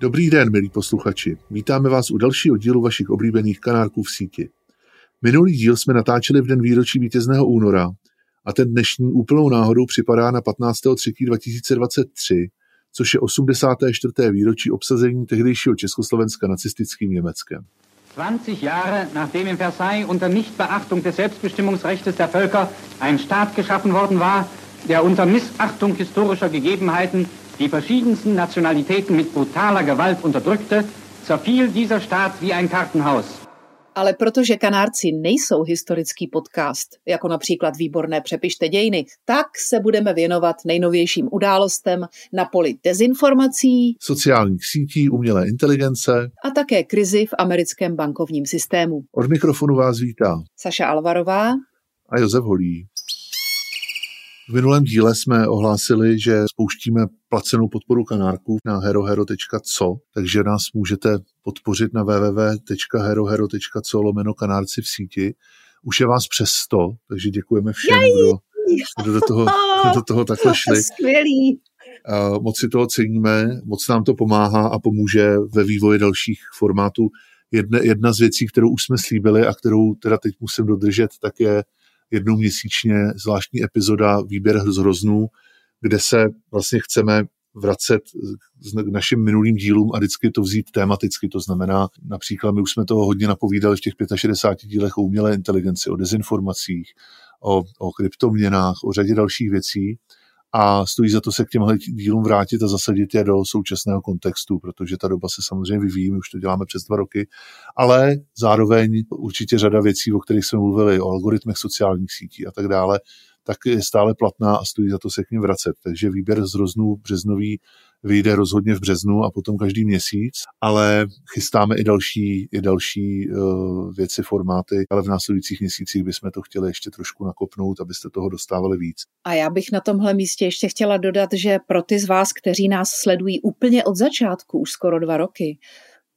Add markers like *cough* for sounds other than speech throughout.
Dobrý den, milí posluchači. Vítáme vás u dalšího dílu vašich oblíbených kanárků v síti. Minulý díl jsme natáčeli v den výročí vítězného února a ten dnešní úplnou náhodou připadá na 15.3.2023, což je 84. výročí obsazení tehdejšího Československa nacistickým Německem. 20 Jahre nachdem in Versailles unter Nichtbeachtung des Selbstbestimmungsrechts der Völker ein Staat geschaffen worden war, der unter Missachtung historischer Gegebenheiten die verschiedensten Nationalitäten mit brutaler Gewalt unterdrückte, zerfiel dieser Staat wie ein Kartenhaus. Ale protože Kanárci nejsou historický podcast, jako například výborné Přepište dějiny, tak se budeme věnovat nejnovějším událostem na poli dezinformací Sociálních sítí, umělé inteligence a také krizi v americkém bankovním systému. od mikrofonu vás vítá Saša Alvarová, a Josef Holý. V minulém díle jsme ohlásili, že spouštíme placenou podporu kanárků na herohero.co, takže nás můžete podpořit na www.herohero.co lomeno kanárci v síti. Už je vás přes 100, takže děkujeme všem, kdo, kdo do, toho, kdo do toho takhle šli. *laughs* Skvělý. Moc si toho ceníme, moc nám to pomáhá a pomůže ve vývoji dalších formátů. Jedna, jedna z věcí, kterou už jsme slíbili a kterou teda teď musím dodržet, tak je jednou měsíčně zvláštní epizoda Výběr z hroznů, kde se vlastně chceme vracet k našim minulým dílům a vždycky to vzít tematicky. To znamená, například my už jsme toho hodně napovídali v těch 65 dílech o umělé inteligenci, o dezinformacích, o, o kryptoměnách, o řadě dalších věcí a stojí za to se k těmhle dílům vrátit a zasadit je do současného kontextu, protože ta doba se samozřejmě vyvíjí, my už to děláme přes dva roky, ale zároveň určitě řada věcí, o kterých jsme mluvili, o algoritmech sociálních sítí a tak dále, tak je stále platná a stojí za to se k ním vracet. Takže výběr z roznů březnový vyjde rozhodně v březnu a potom každý měsíc, ale chystáme i další, i další uh, věci, formáty, ale v následujících měsících bychom to chtěli ještě trošku nakopnout, abyste toho dostávali víc. A já bych na tomhle místě ještě chtěla dodat, že pro ty z vás, kteří nás sledují úplně od začátku, už skoro dva roky,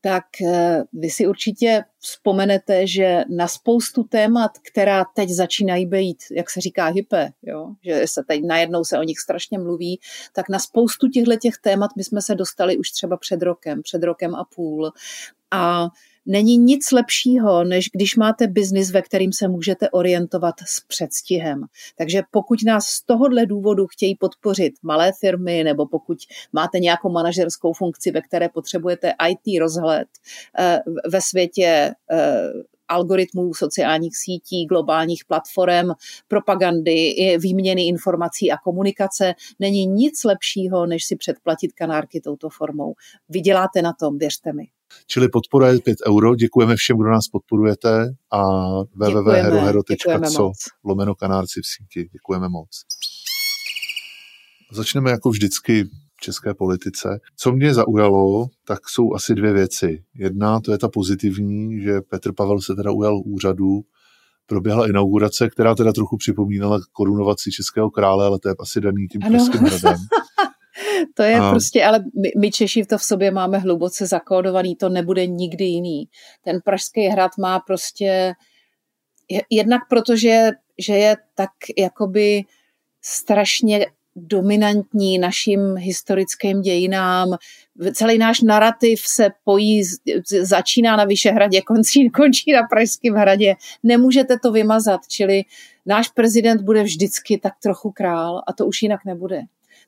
tak eh, vy si určitě vzpomenete, že na spoustu témat, která teď začínají být, jak se říká, hype, jo? že se teď najednou se o nich strašně mluví, tak na spoustu těchto těch témat my jsme se dostali už třeba před rokem, před rokem a půl. A není nic lepšího, než když máte biznis, ve kterým se můžete orientovat s předstihem. Takže pokud nás z tohohle důvodu chtějí podpořit malé firmy, nebo pokud máte nějakou manažerskou funkci, ve které potřebujete IT rozhled eh, ve světě eh, algoritmů sociálních sítí, globálních platform, propagandy, výměny informací a komunikace. Není nic lepšího, než si předplatit kanárky touto formou. Vyděláte na tom, věřte mi. Čili podpora je 5 euro. Děkujeme všem, kdo nás podporujete a www.herohero.co lomeno kanárci v síti. Děkujeme moc. Začneme jako vždycky v české politice. Co mě zaujalo, tak jsou asi dvě věci. Jedna, to je ta pozitivní, že Petr Pavel se teda ujal úřadu, proběhla inaugurace, která teda trochu připomínala korunovaci českého krále, ale to je asi daný tím pražským hradem. *laughs* To je a... prostě, ale my, my Češi to v sobě máme hluboce zakódovaný, to nebude nikdy jiný. Ten pražský hrad má prostě, jednak protože že je tak jakoby strašně dominantní našim historickým dějinám. Celý náš narrativ se pojí, začíná na Vyšehradě, končí, *laughs* končí na Pražském hradě. Nemůžete to vymazat, čili náš prezident bude vždycky tak trochu král a to už jinak nebude.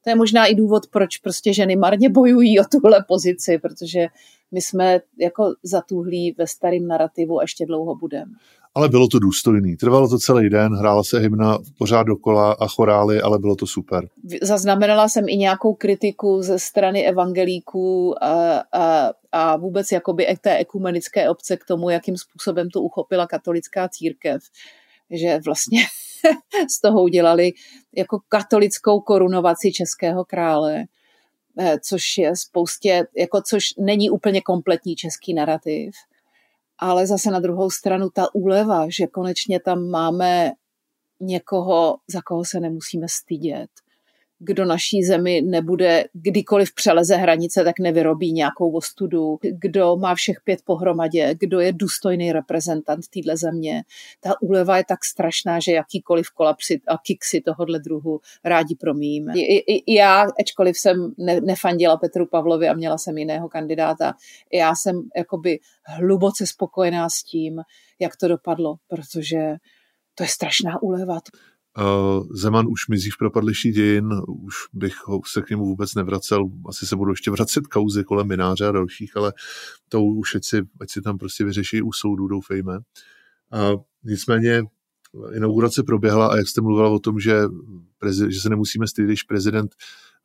To je možná i důvod, proč prostě ženy marně bojují o tuhle pozici, protože my jsme jako zatuhlí ve starém narrativu a ještě dlouho budeme. Ale bylo to důstojný. Trvalo to celý den, hrála se hymna pořád dokola a chorály, ale bylo to super. Zaznamenala jsem i nějakou kritiku ze strany evangelíků a, a, a vůbec jakoby té ekumenické obce k tomu, jakým způsobem to uchopila katolická církev. Že vlastně *laughs* z toho udělali jako katolickou korunovaci českého krále, eh, což je spoustě, jako což není úplně kompletní český narrativ. ale zase na druhou stranu ta úleva, že konečně tam máme někoho, za koho se nemusíme stydět kdo naší zemi nebude kdykoliv přeleze hranice, tak nevyrobí nějakou ostudu, kdo má všech pět pohromadě, kdo je důstojný reprezentant téhle země. Ta úleva je tak strašná, že jakýkoliv kolapsy a kiksy tohohle druhu rádi promíjíme. Já, ačkoliv jsem ne, nefandila Petru Pavlovi a měla jsem jiného kandidáta, já jsem jakoby hluboce spokojená s tím, jak to dopadlo, protože to je strašná úleva. Zeman už mizí v propadlišti dějin, už bych se k němu vůbec nevracel, asi se budou ještě vracet kauzy kolem Mináře a dalších, ale to už ať si, ať si tam prostě vyřeší u soudu, doufejme. A nicméně inaugurace proběhla a jak jste mluvila o tom, že, prezident, že se nemusíme stydět, když prezident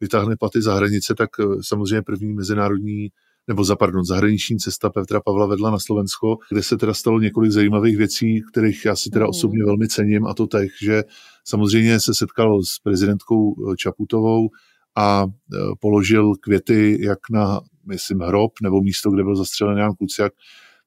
vytáhne paty za hranice, tak eh, samozřejmě první mezinárodní nebo za, pardon, zahraniční cesta Petra Pavla vedla na Slovensko, kde se teda stalo několik zajímavých věcí, kterých já si teda mm. osobně velmi cením a to tak, že samozřejmě se setkal s prezidentkou eh, Čaputovou a eh, položil květy jak na, myslím, hrob nebo místo, kde byl zastřelen Jan Kuciak,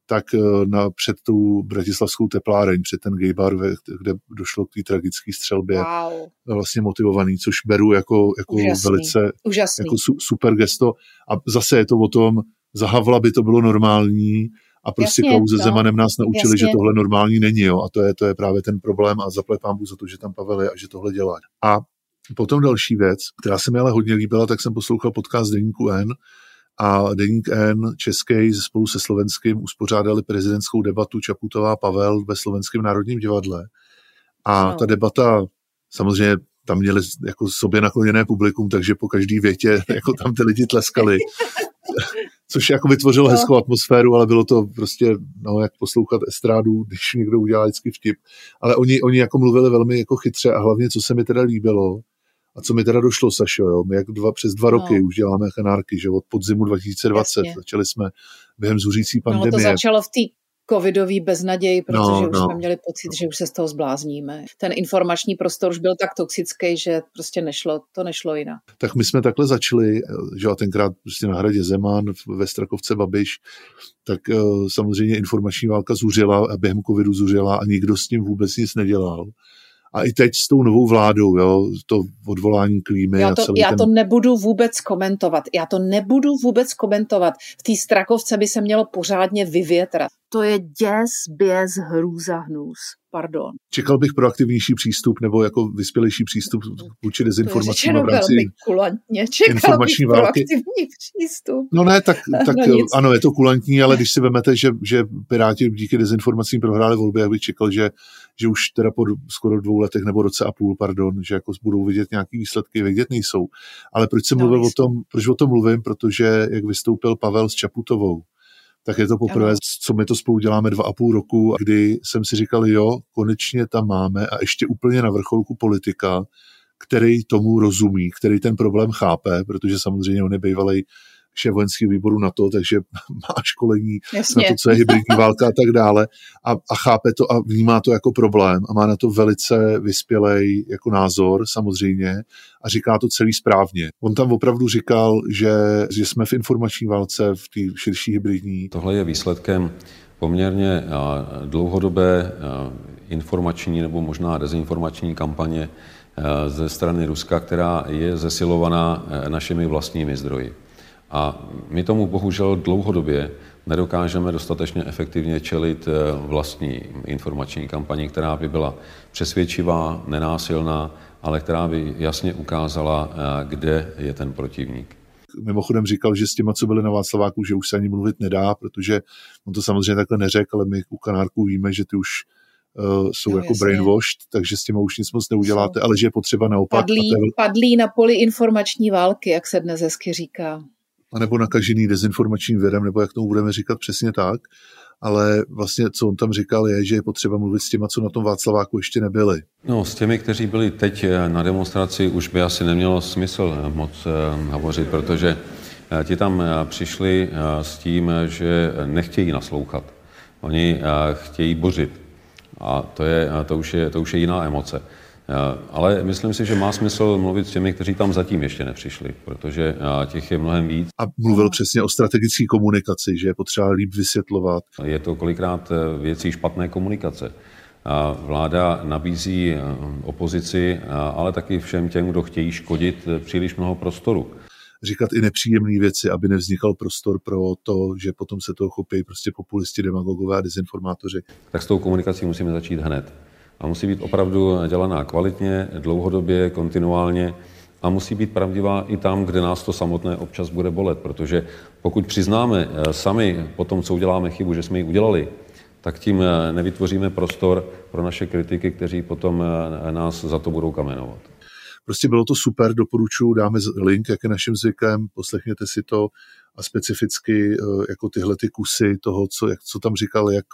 tak eh, na, před tou bratislavskou tepláreň, před ten gay bar, kde došlo k té tragické střelbě, wow. vlastně motivovaný, což beru jako, jako Úžasný. velice Úžasný. jako su, super gesto. A zase je to o tom, za Havla by to bylo normální, a prostě Jasně, Klauze no. Zemanem nás naučili, Jasně. že tohle normální není, jo, a to je, to je právě ten problém a zapletám za to, že tam Pavel je a že tohle dělá. A potom další věc, která se mi ale hodně líbila, tak jsem poslouchal podcast Deníku N, a Deník N český spolu se slovenským uspořádali prezidentskou debatu Čaputová Pavel ve slovenském národním divadle. A no. ta debata samozřejmě tam měli jako sobě nakloněné publikum, takže po každý větě *laughs* jako tam ty lidi tleskali. *laughs* Což jako vytvořilo no. hezkou atmosféru, ale bylo to prostě, no, jak poslouchat estrádu, když někdo udělá vždycky vtip. Ale oni, oni jako mluvili velmi jako chytře a hlavně, co se mi teda líbilo, a co mi teda došlo, Sašo, jo? my jak dva, přes dva roky no. už děláme kanárky, že od podzimu 2020 Jasně. začali jsme během zuřící pandemie. No to začalo v té covidový beznaděj, protože no, už no. jsme měli pocit, že už se z toho zblázníme. Ten informační prostor už byl tak toxický, že prostě nešlo, to nešlo jinak. Tak my jsme takhle začali, že a tenkrát prostě na hradě Zeman, ve Strakovce Babiš, tak uh, samozřejmě informační válka zuřila a během covidu zuřila a nikdo s tím vůbec nic nedělal a i teď s tou novou vládou, jo, to odvolání klímy. Já to, a celý já ten... to nebudu vůbec komentovat. Já to nebudu vůbec komentovat. V té Strakovce by se mělo pořádně vyvětrat. To je děs, běz, hrůza, hnus pardon. Čekal bych proaktivnější přístup nebo jako vyspělejší přístup vůči dezinformacím v rámci kulantně. Čekal informační bych války. proaktivní přístup. No ne, tak, *laughs* tak no ano, je to kulantní, ale když si vezmete, že, že Piráti díky dezinformacím prohráli volby, jak bych čekal, že, že už teda po skoro dvou letech nebo roce a půl, pardon, že jako budou vidět nějaký výsledky, vidět nejsou. Ale proč jsem no, mluvil nejsou. o tom, proč o tom mluvím, protože jak vystoupil Pavel s Čaputovou, tak je to poprvé, ano. co my to spolu děláme dva a půl roku, kdy jsem si říkal, jo, konečně tam máme a ještě úplně na vrcholku politika, který tomu rozumí, který ten problém chápe, protože samozřejmě on je bývalý šéf vojenského výboru na to, takže *laughs* má školení Jasně. na to, co je hybridní válka a tak dále a, a chápe to a vnímá to jako problém a má na to velice vyspělej jako názor samozřejmě a říká to celý správně. On tam opravdu říkal, že, že jsme v informační válce, v té širší hybridní. Tohle je výsledkem poměrně dlouhodobé informační nebo možná dezinformační kampaně ze strany Ruska, která je zesilovaná našimi vlastními zdroji. A my tomu bohužel dlouhodobě nedokážeme dostatečně efektivně čelit eh, vlastní informační kampani, která by byla přesvědčivá, nenásilná, ale která by jasně ukázala, eh, kde je ten protivník. Mimochodem říkal, že s těma, co byli na Václaváku, že už se ani mluvit nedá, protože on to samozřejmě takhle neřekl, ale my u Kanárků víme, že ty už uh, jsou no, jako jasně. brainwashed, takže s těma už nic moc neuděláte, ale že je potřeba naopak. Padlí, je... padlí na poli informační války, jak se dnes hezky říká anebo nakažený dezinformačním virem, nebo jak tomu budeme říkat přesně tak. Ale vlastně, co on tam říkal, je, že je potřeba mluvit s těma, co na tom Václaváku ještě nebyli. No, s těmi, kteří byli teď eh, na demonstraci, už by asi nemělo smysl eh, moc uh, hovořit, protože ti tam přišli s tím, že nechtějí naslouchat. Oni chtějí bořit. A to, je, to, už je, to už je jiná emoce. Ale myslím si, že má smysl mluvit s těmi, kteří tam zatím ještě nepřišli, protože těch je mnohem víc. A mluvil přesně o strategické komunikaci, že je potřeba líp vysvětlovat. Je to kolikrát eh, věcí špatné komunikace. Vláda nabízí eh, opozici, ale taky všem těm, kdo chtějí škodit, eh, příliš mnoho prostoru říkat i nepříjemné věci, aby nevznikal prostor pro to, že potom se toho chopí prostě populisti, demagogové a dezinformátoři. Tak s tou komunikací musíme začít hned a musí být opravdu dělaná kvalitně, dlouhodobě, kontinuálně a musí být pravdivá i tam, kde nás to samotné občas bude bolet, protože pokud přiznáme eh, sami po tom, co uděláme chybu, že jsme ji udělali, tak tím eh, nevytvoříme prostor pro naše kritiky, kteří potom eh, nás za to budou kamenovat. Prostě bylo to super, doporučuji, dáme link, jak je naším zvykem, poslechněte si to a specificky jako tyhle ty kusy toho, co, jak, co tam říkal, jak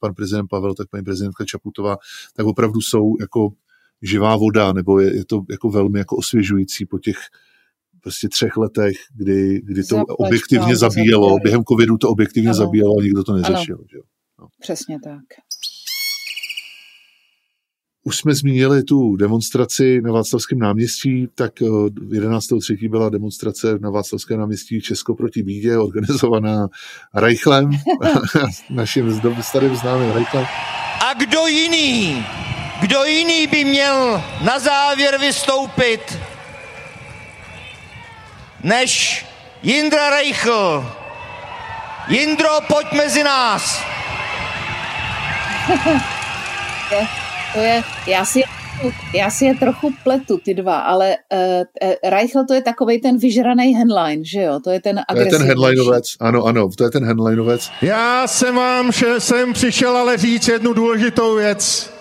pan prezident Pavel, tak paní prezidentka Čaputová, tak opravdu jsou jako živá voda, nebo je, je to jako velmi jako osvěžující po těch prostě třech letech, kdy, kdy to Zaplač, objektivně zabíjelo, během covidu to objektivně ano. zabíjelo a nikdo to neřešil. Že? No. Přesně tak. Už jsme zmínili tu demonstraci na Václavském náměstí, tak 11.3. Eh, byla demonstrace na Václavském náměstí Česko proti bídě, organizovaná Reichlem, *laughs* naším starým známým Reichlem. A kdo jiný, kdo jiný by měl na závěr vystoupit, než Jindra Reichl. Jindro, pojď mezi nás. *laughs* To je, já si, já si je trochu pletu, ty dva, ale uh, Reichel to je takový ten vyžraný headline, že jo? To je ten agresivní. To je ten headlineovec, ano, ano, to je ten headlineovec. Já jsem vám že jsem přišel ale říct jednu důležitou věc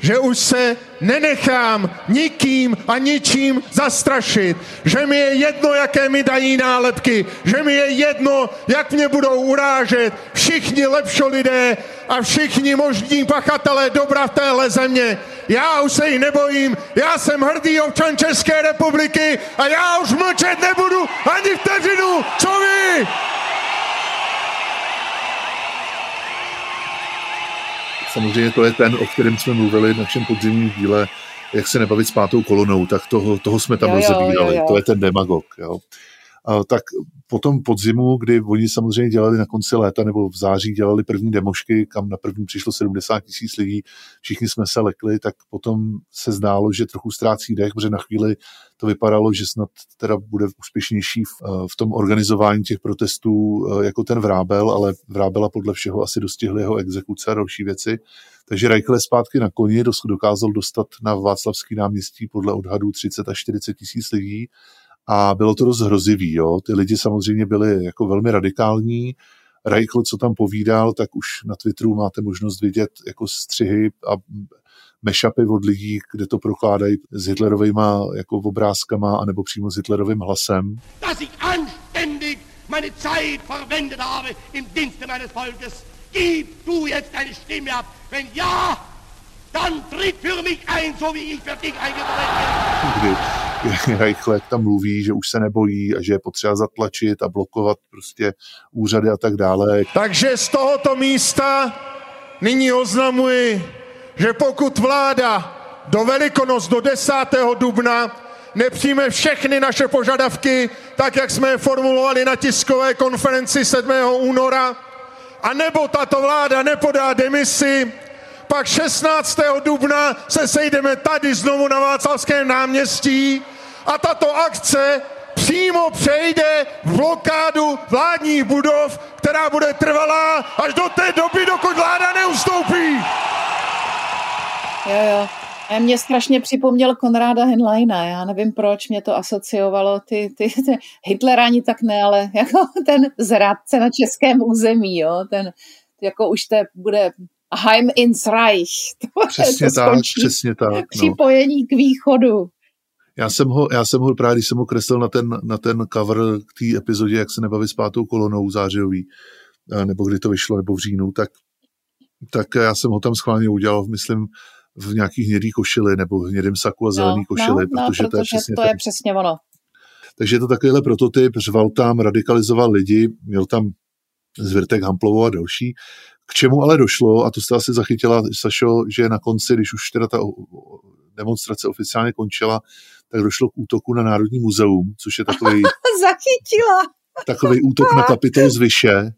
že už se nenechám nikým a ničím zastrašit, že mi je jedno, jaké mi dají nálepky, že mi je jedno, jak mě budou urážet všichni lepšo lidé a všichni možní pachatelé dobra v téhle země. Já už se jich nebojím, já jsem hrdý občan České republiky a já už mlčet nebudu ani vteřinu. Co vy? Samozřejmě to je ten, o kterém jsme mluvili v našem podzimním díle, jak se nebavit s pátou kolonou, tak toho, toho jsme tam jo, rozebírali. Jo, jo. To je ten demagog. Jo. A, tak po tom podzimu, kdy oni samozřejmě dělali na konci léta nebo v září dělali první demošky, kam na první přišlo 70 tisíc lidí, všichni jsme se lekli, tak potom se zdálo, že trochu ztrácí dech, protože na chvíli to vypadalo, že snad teda bude úspěšnější v, v tom organizování těch protestů eh, jako ten Vrábel, ale Vrábela podle všeho asi dostihly jeho exekuce a další věci. Takže Reichel zpátky na koni, dokázal dostat na Václavský náměstí podle odhadů 30 až 40 tisíc lidí a bylo to dost hrozivý. Jo. Ty lidi samozřejmě byli jako velmi radikální. Reichel, co tam povídal, tak už na Twitteru máte možnost vidět jako střihy a mešapy od lidí, kde to prokládají s Hitlerovými jako obrázkama anebo přímo s Hitlerovým hlasem. Dass ich anständig meine Zeit verwendet habe im Dienste meines Volkes. Gib du jetzt deine Stimme ab. Wenn ja, dann tritt für mich ein, so wie ich für dich eingetreten bin. *laughs* Reichlek tam mluví, že už se nebojí a že je potřeba zatlačit a blokovat prostě úřady a tak dále. Takže z tohoto místa nyní oznamuji, že pokud vláda do Velikonoc do 10. dubna nepřijme všechny naše požadavky, tak jak jsme je formulovali na tiskové konferenci 7. února, a nebo tato vláda nepodá demisi, pak 16. dubna se sejdeme tady znovu na Václavském náměstí a tato akce přímo přejde v blokádu vládních budov, která bude trvalá až do té doby, dokud vláda neustoupí. Jo, jo. Mě strašně připomněl Konráda Henleina, já nevím proč, mě to asociovalo, ty, ty, ty Hitler ani tak ne, ale jako *laughs* ten zradce na českém území, jo, ten, jako už to bude Heim ins Reich. *laughs* To, přesně to tak, přesně tak. No. Připojení k východu. Já jsem ho, já jsem ho právě, když jsem ho kreslil na ten, na ten cover k té epizodě, jak se nebaví s pátou kolonou zářijový, eh, nebo kdy to vyšlo, nebo v říjnu, tak, tak já jsem ho tam schválně udělal, myslím, v nějakých hnědý košili, nebo v hnědém saku a zelený no, košili, no, protože, no, protože to je přesně, to je přesně ono. Takže je to takovýhle prototyp, řval tam, radikalizoval lidi, měl tam Zvirtek, Hamplovo a další. K čemu ale došlo, a to jste asi zachytila, Sašo, že na konci, když už teda ta demonstrace oficiálně končila, tak došlo k útoku na Národní muzeum, což je takový, *laughs* Zachytila. takový útok na kapitol z Vyše.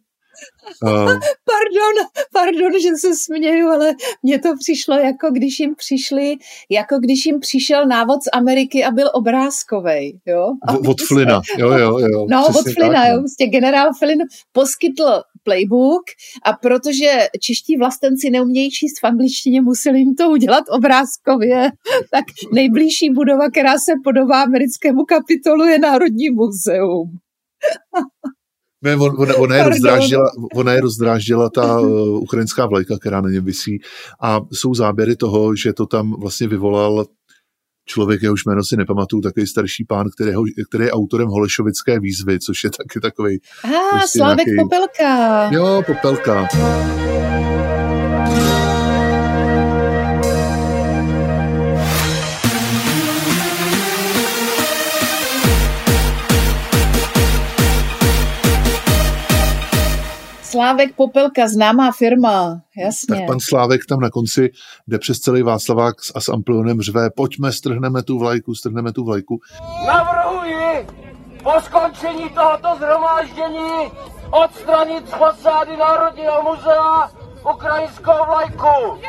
Uh, Pardon, pardon, že se směju, ale mně to přišlo jako když jim přišli, jako když jim přišel návod z Ameriky a byl obrázkovej, jo? A od Flina, jo, jo, jo. No, od Flina, tak, jo, prostě generál Flynn poskytl playbook a protože čeští vlastenci neumějí číst v angličtině, museli jim to udělat obrázkově, *laughs* tak nejbližší budova, která se podobá americkému kapitolu, je Národní muzeum. *laughs* Ne, on, ona, ona, je ona je rozdráždila ta uh, ukrajinská vlajka, která na něm visí. A jsou záběry toho, že to tam vlastně vyvolal člověk, jehož jméno si nepamatuju, takový starší pán, který, který je autorem Holešovické výzvy, což je taky takový. Ah, Prostě Slávek nějaký- Popelka. Jo, popelka. Slávek Popelka, známá firma, jasně. Tak pan Slávek tam na konci jde přes celý Václavák a s amplionem řve, pojďme, strhneme tu vlajku, strhneme tu vlajku. Navrhuji po skončení tohoto zhromáždění odstranit z fasády Národního muzea ukrajinskou vlajku.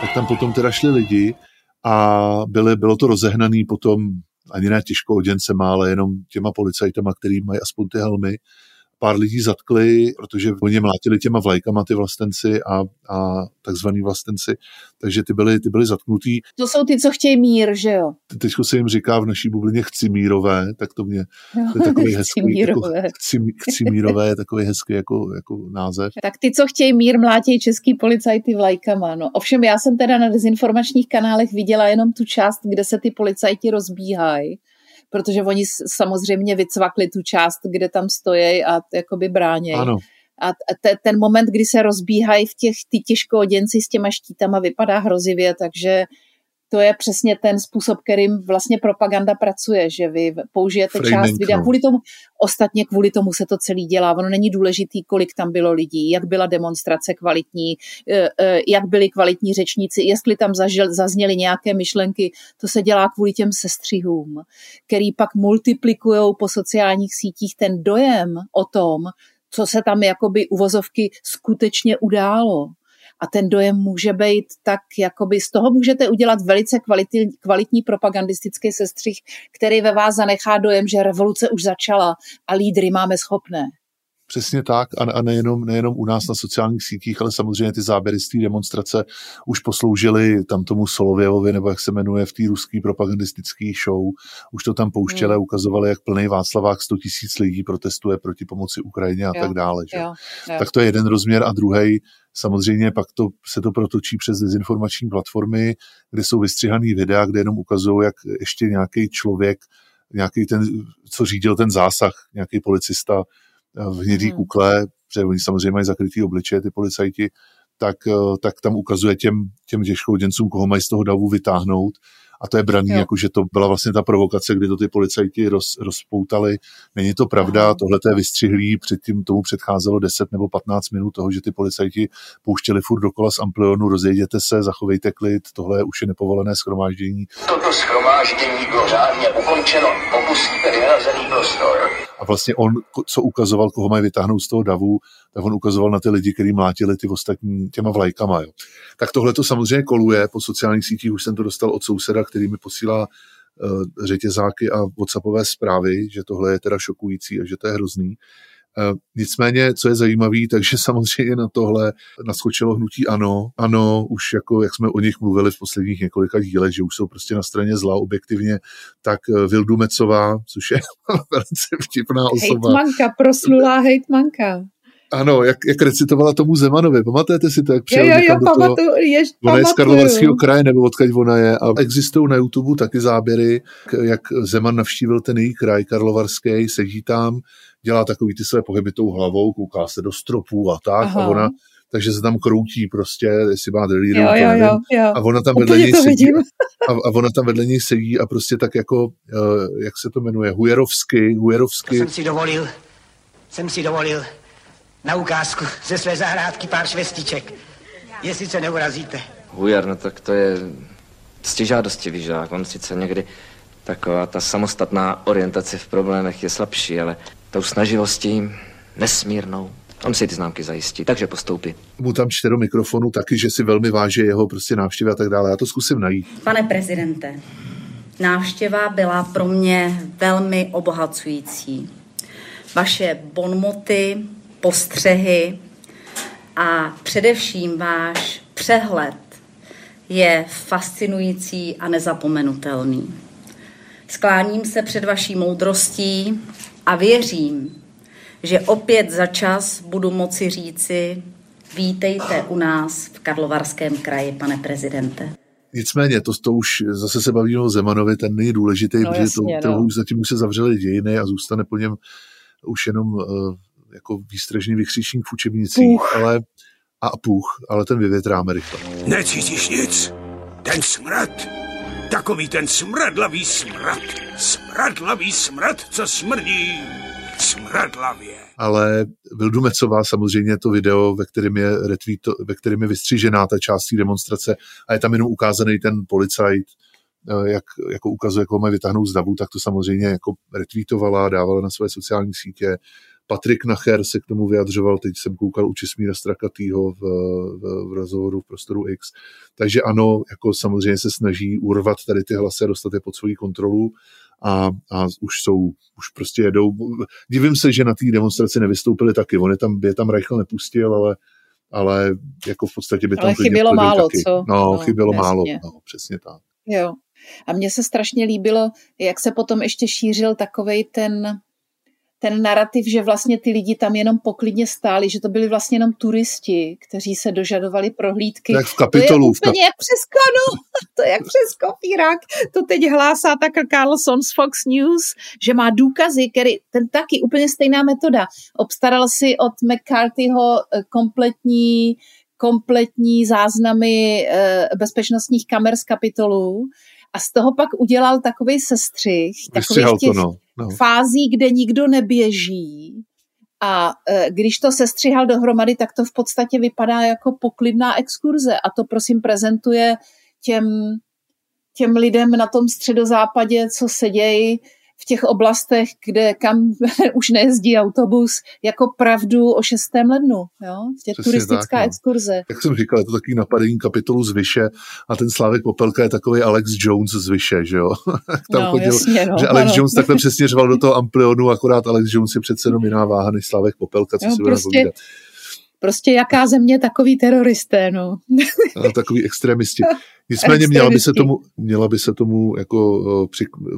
tak tam potom teda šli lidi a byly, bylo to rozehnaný potom ani ne těžko oděncema, ale jenom těma policajtama, který mají aspoň ty helmy. Pár lidí zatkli, protože oni mlátili těma vlajkama ty vlastenci a, a takzvaný vlastenci, takže ty byly, ty byly zatknutý. To jsou ty, co chtějí mír, že jo? Teď se jim říká v naší bublině chci mírové, tak to mě to je takový *laughs* hezký. Chcimírové. Jako, chci, chci mírové je takový hezký jako, jako název. Tak ty, co chtějí mír, mlátějí český policajty vlajkama. No. Ovšem já jsem teda na dezinformačních kanálech viděla jenom tu část, kde se ty policajti rozbíhají, protože oni samozřejmě vycvakli tu část, kde tam stojí a jakoby bránějí. Ano, A te, ten moment, kdy se rozbíhají v těch ty těžkooděnci s těma štítama, vypadá hrozivě, takže to je přesně ten způsob, kterým vlastně propaganda pracuje, že vy použijete Framing, část videa. no. Kvůli tomu, ostatně kvůli tomu se to celý dělá. Ono není důležitý, kolik tam bylo lidí, jak byla demonstrace kvalitní, eh, eh, jak byli kvalitní řečníci, jestli tam zažil, zazněly nějaké myšlenky. To se dělá kvůli těm sestřihům, který pak multiplikují po sociálních sítích ten dojem o tom, co se tam jakoby uvozovky skutečně událo. A ten dojem může být tak, jakoby z toho můžete udělat velice kvalitní, kvalitní propagandistický sestřih, který ve vás zanechá dojem, že revoluce už začala a lídry máme schopné. Přesně tak a, a nejenom, nejenom u nás na sociálních sítích, ale samozřejmě ty záběry z té demonstrace už posloužily tam tomu Solověvovi, nebo jak se jmenuje v té ruský propagandistický show, už to tam pouštěli a Hmm. ukazovali, jak plný Václavák 100 tisíc lidí protestuje proti pomoci Ukrajině a Jo, tak dále. Že? Jo, jo. Tak to je jeden rozměr a druhý samozřejmě pak to, se to protočí přes dezinformační platformy, kde jsou vystřihaný videa, kde jenom ukazují, jak ještě nějaký člověk, nějaký ten, co řídil ten zásah, nějaký policista v hnědý Hmm. kukle, protože oni samozřejmě mají zakrytý obličeje, ty policajti, tak, eh, tak tam ukazuje těm, těm těžkouděncům, koho mají z toho davu vytáhnout. A to je braný, Jo. jako že to byla vlastně ta provokace, kdy to ty policajti roz, rozpoutali. Není to pravda, Aha. tohle to je vystřihlý, předtím tomu předcházelo 10 nebo 15 minut toho, že ty policajti pouštěli furt dokola z amplionu, rozejděte se, zachovejte klid, tohle už je nepovolené schromáždění. Toto schromáždění bylo řádně ukončeno. Opustíte vyhrazený prostor. A vlastně on, co ukazoval, koho mají vytáhnout z toho davu, tak on ukazoval na ty lidi, kteří mlátili ty ostatní těma vlajkama. Jo. Tak tohle to samozřejmě koluje po sociálních sítích, už jsem to dostal od souseda, který mi posílá uh, řetězáky a whatsappové zprávy, že tohle je teda šokující a že to je hrozný. Uh, nicméně, co je zajímavé, takže samozřejmě na tohle naskočilo hnutí ANO. Ano, už jako, jak jsme o nich mluvili v posledních několika dílech, že už jsou prostě na straně zla objektivně, tak eh, Vildu Mecová, což je *laughs* velice vtipná osoba. Hejtmanka, proslulá hejtmanka. Ano, jak, jak recitovala tomu Zemanovi. Pamatujete si to, jak Jo, přijel jo, jo, někam do toho? pamatuju, jež, Ona je z pamatuju. Karlovarského kraje, nebo odkud ona je. A existují na YouTube taky záběry, jak Zeman navštívil ten její kraj Karlovarský, sedí tam, dělá takový ty své pohyby tou hlavou, kouká se do stropů a tak. Aha. A ona, takže se tam kroutí prostě, jestli má Jo, to jo, nevím. jo, jo. A ona tam Úplně vedle něj to sedí a, a ona tam vedle něj sedí a prostě tak jako, eh, jak se to jmenuje, hujerovsky, To hujerovsky, jsem si dovolil, jsem si dovolil na ukázku ze své zahrádky pár švestiček. Jestli se neurazíte. Hujar, no tak to je ctižádostivý žák. On sice někdy taková ta samostatná orientace v problémech je slabší, ale tou snaživostí nesmírnou. On si ty známky zajistí, takže postoupí. Mu tam čte do mikrofonu taky, že si velmi váží jeho prostě návštěvy a tak dále. Já to zkusím najít. Pane prezidente, návštěva byla pro mě velmi obohacující. Vaše bonmoty, postřehy a především váš přehled je fascinující a nezapomenutelný. Skláním se před vaší moudrostí a věřím, že opět za čas budu moci říci, vítejte u nás v Karlovarském kraji, pane prezidente. Nicméně, to, to už zase se bavíme o Zemanovi, ten nejdůležitý, no, protože jasně, to, no. už zatím už se zavřely dějiny a zůstane po něm už jenom uh, jako výstražný vykřičník v učebnicích, puch. ale a puch, ale ten vyvětráme rychle. Necítíš nic? Ten smrad? Takový ten smradlavý smrad. Smradlavý smrad, co smrdí smradlavě. Ale Vildumecová samozřejmě to video, ve kterém je, retweet, ve kterém je vystřížená ta část té demonstrace a je tam jenom ukázaný ten policajt, eh, jak jako ukazuje, jak ho mají vytáhnout z davu, tak to samozřejmě jako retweetovala, dávala na své sociální sítě. Patrik Nacher se k tomu vyjadřoval, teď jsem koukal u Česmíra Strakatýho v, v, v rozhovoru v Prostoru X. Takže ano, jako samozřejmě se snaží urvat tady ty hlasy a dostat je pod svoji kontrolu a, a už jsou, už prostě jedou. Divím se, že na té demonstraci nevystoupili taky. On je tam, je tam Reichl nepustil, ale ale jako v podstatě by tam... Ale chybělo málo, taky. co? No, no chybělo jasně. málo, no, přesně tak. Jo. A mně se strašně líbilo, jak se potom ještě šířil takovej ten ten narrativ, že vlastně ty lidi tam jenom poklidně stáli, že to byli vlastně jenom turisti, kteří se dožadovali prohlídky. Jak v kapitolu. To je úplně jak přes konu, *laughs* to je jak přes kopírák. To teď hlásá Tucker Carlson z Fox News, že má důkazy, který, ten taky úplně stejná metoda. Obstaral si od McCarthyho eh, kompletní kompletní záznamy eh, bezpečnostních kamer z kapitolu a z toho pak udělal takový sestřih, takový těch, to, no no. fází, kde nikdo neběží. A e, když to sestřihal dohromady, tak to v podstatě vypadá jako poklidná exkurze. A to prosím prezentuje těm, těm lidem na tom středozápadě, co se dějí v těch oblastech, kde kam *laughs* už nejezdí autobus, jako pravdu o 6. lednu. Jo? Tě turistická tak, no. exkurze. Jak jsem říkal, je to takový napadení kapitolu z Vyše a ten Slávek Popelka je takový Alex Jones z Vyše, že jo? *laughs* Tam no, chodil, jasně, no, že Alex ano. Jones takhle přesně řval do toho amplionu, akorát Alex Jones je přece jenom jiná váha než Slávek Popelka, co jo, si prostě, Prostě jaká země, takový teroristé, no. A takový extremisti. *laughs* Nicméně měla by se tomu, měla by se tomu jako uh,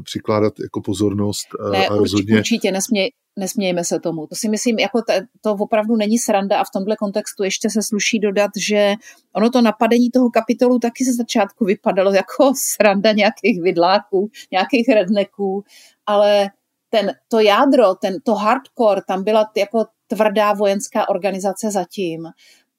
přikládat jako pozornost ne, a rozhodně... Určitě nesmě, nesmějme se tomu. To si myslím, jako t- to opravdu není sranda a v tomhle kontextu ještě se sluší dodat, že ono to napadení toho kapitolu taky ze začátku vypadalo jako *laughs* sranda nějakých vidláků, nějakých redneků, ale ten, to jádro, ten, to hardcore, tam byla jako tvrdá vojenská organizace zatím.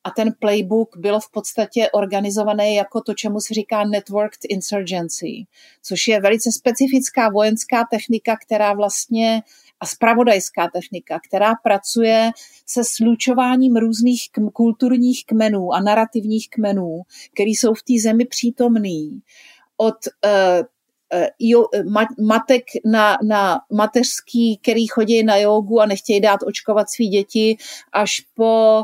A ten playbook byl v podstatě organizovaný jako to, čemu se říká networked insurgency, což je velice specifická vojenská technika, která vlastně a spravodajská technika, která pracuje se slučováním různých kulturních kmenů a narrativních kmenů, které jsou v té zemi přítomný. Od Eh, jo, eh, matek na, na mateřský, který chodí na jogu a nechtějí dát očkovat svý děti, až po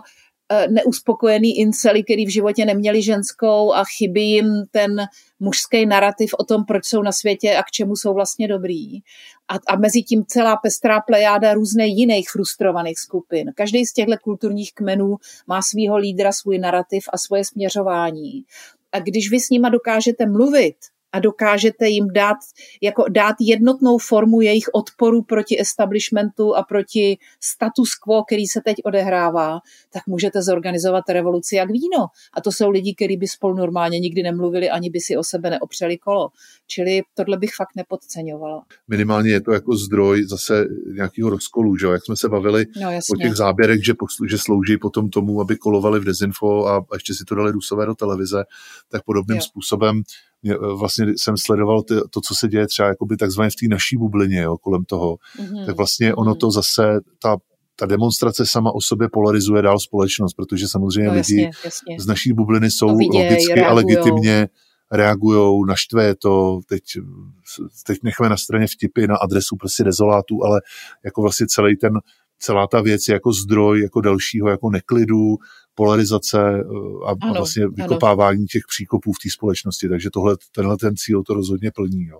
eh, neuspokojený incely, který v životě neměli ženskou a chybí jim ten mužský narrativ o tom, proč jsou na světě a k čemu jsou vlastně dobrý. A, a mezi tím celá pestrá plejáda různých jiných frustrovaných skupin. Každý z těchto kulturních kmenů má svýho lídra, svůj narrativ a svoje směřování. A když vy s nima dokážete mluvit, a dokážete jim dát, jako dát jednotnou formu jejich odporu proti establishmentu a proti status quo, který se teď odehrává, tak můžete zorganizovat revoluci jak víno. A to jsou lidi, kteří by spolu normálně nikdy nemluvili, ani by si o sebe neopřeli kolo. Čili tohle bych fakt nepodceňovala. Minimálně je to jako zdroj zase nějakého rozkolu, že? jak jsme se bavili no, o těch záběrech, že, poslu, že slouží potom tomu, aby kolovali v dezinfo a, a ještě si to dali rusové do televize, tak podobným jo. způsobem mě, vlastně jsem sledoval ty, to, co se děje třeba jakoby takzvaně v té naší bublině jo, kolem toho, mm-hmm. tak vlastně ono to zase, ta, ta demonstrace sama o sobě polarizuje dál společnost, protože samozřejmě no, jasně, lidi jasně. z naší bubliny jsou viděj, logicky reagujou. a legitimně reagují, naštve je to, teď, teď necháme na straně vtipy na adresu prostě dezolátů, ale jako vlastně celý ten, celá ta věc je jako zdroj jako dalšího jako neklidu, polarizace eh, a, ano, a vlastně vykopávání ano. těch příkopů v té společnosti, takže tohle, tenhle ten cíl to rozhodně plní. Jo.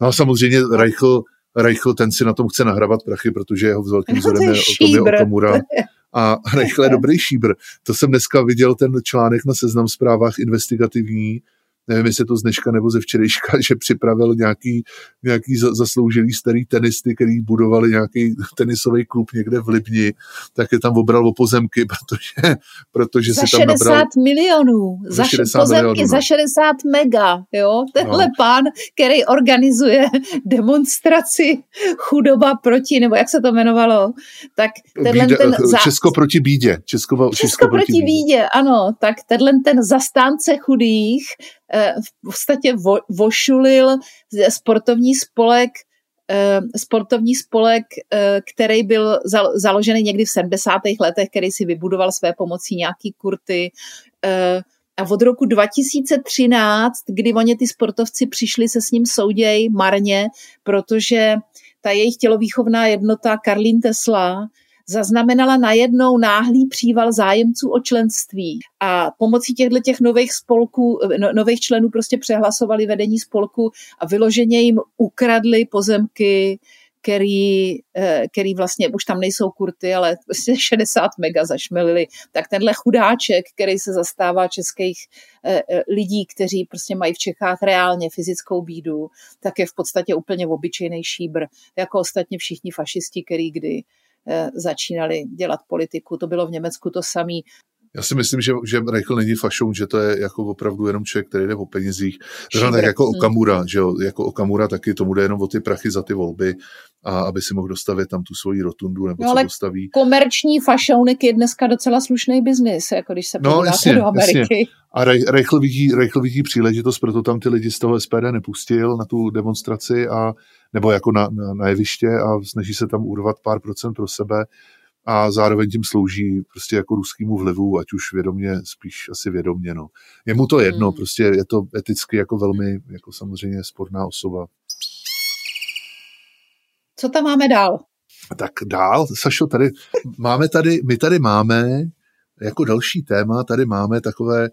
No a samozřejmě Reichl, Reichl ten si na tom chce nahrabat prachy, protože jeho velkým vzorem je, je Okamura. A Reichl je dobrý šíbr. To jsem dneska viděl ten článek na seznam zprávách investigativní, nevím, jestli to z dneška nebo ze včerejška, *laughs* že připravil nějaký, nějaký zasloužilý starý tenisty, který budovali nějaký tenisový klub někde v Libni, tak je tam obral o pozemky, *laughs* protože, protože za si tam 60 nabral... milionů, za, za 60 pozemky milionů, za 60 mega, jo, tenhle no. pán, který organizuje *laughs* demonstraci chudoba proti, nebo jak se to jmenovalo, tak tenhle Bíde, ten... Za... Česko proti bídě. Česko, Česko, Česko proti bídě. bídě, ano, tak tenhle ten zastánce chudých Eh, v podstatě vo, vošulil sportovní spolek eh, sportovní spolek, eh, který byl založený někdy v 70. letech, který si vybudoval své pomocí nějaký kurty. A od roku 2013, kdy oni ty sportovci přišli se s ním souděj marně, protože ta jejich tělovýchovná jednota Karlín Tesla zaznamenala najednou náhlý příval zájemců o členství. A pomocí těchto těch nových spolků, no, nových členů prostě přehlasovali vedení spolku a vyloženě jim ukradli pozemky, který, eh, který vlastně už tam nejsou kurty, ale prostě *laughs* 60 mega zašmelili, tak tenhle chudáček, který se zastává českých eh, eh, lidí, kteří prostě mají v Čechách reálně fyzickou bídu, tak je v podstatě úplně obyčejný šíbr, jako ostatně všichni fašisti, který kdy začínali dělat politiku. To bylo v Německu to samé. Já si myslím, že, že Reichl není fašoun, že to je jako opravdu jenom člověk, který jde o penězích. Zrovna tak jako hmm. Okamura, že jo, jako Okamura taky tomu jde jenom o ty prachy za ty volby a aby si mohl dostavit tam tu svoji rotundu nebo no, co dostaví. komerční fašounek je dneska docela slušný biznis, jako když se no, jasně, do Ameriky. Jasně. A Reichl vidí, Reichl vidí příležitost, proto tam ty lidi z toho SPD nepustil na tu demonstraci a nebo jako na, na, na jeviště a snaží se tam urvat pár procent pro sebe a zároveň tím slouží prostě jako ruskému vlivu, ať už vědomě, spíš asi vědomě. No. Je mu to jedno, hmm. prostě je to eticky jako velmi, jako samozřejmě sporná osoba. Co tam máme dál? Tak dál, Sašo, tady máme tady, my tady máme jako další téma, tady máme takové,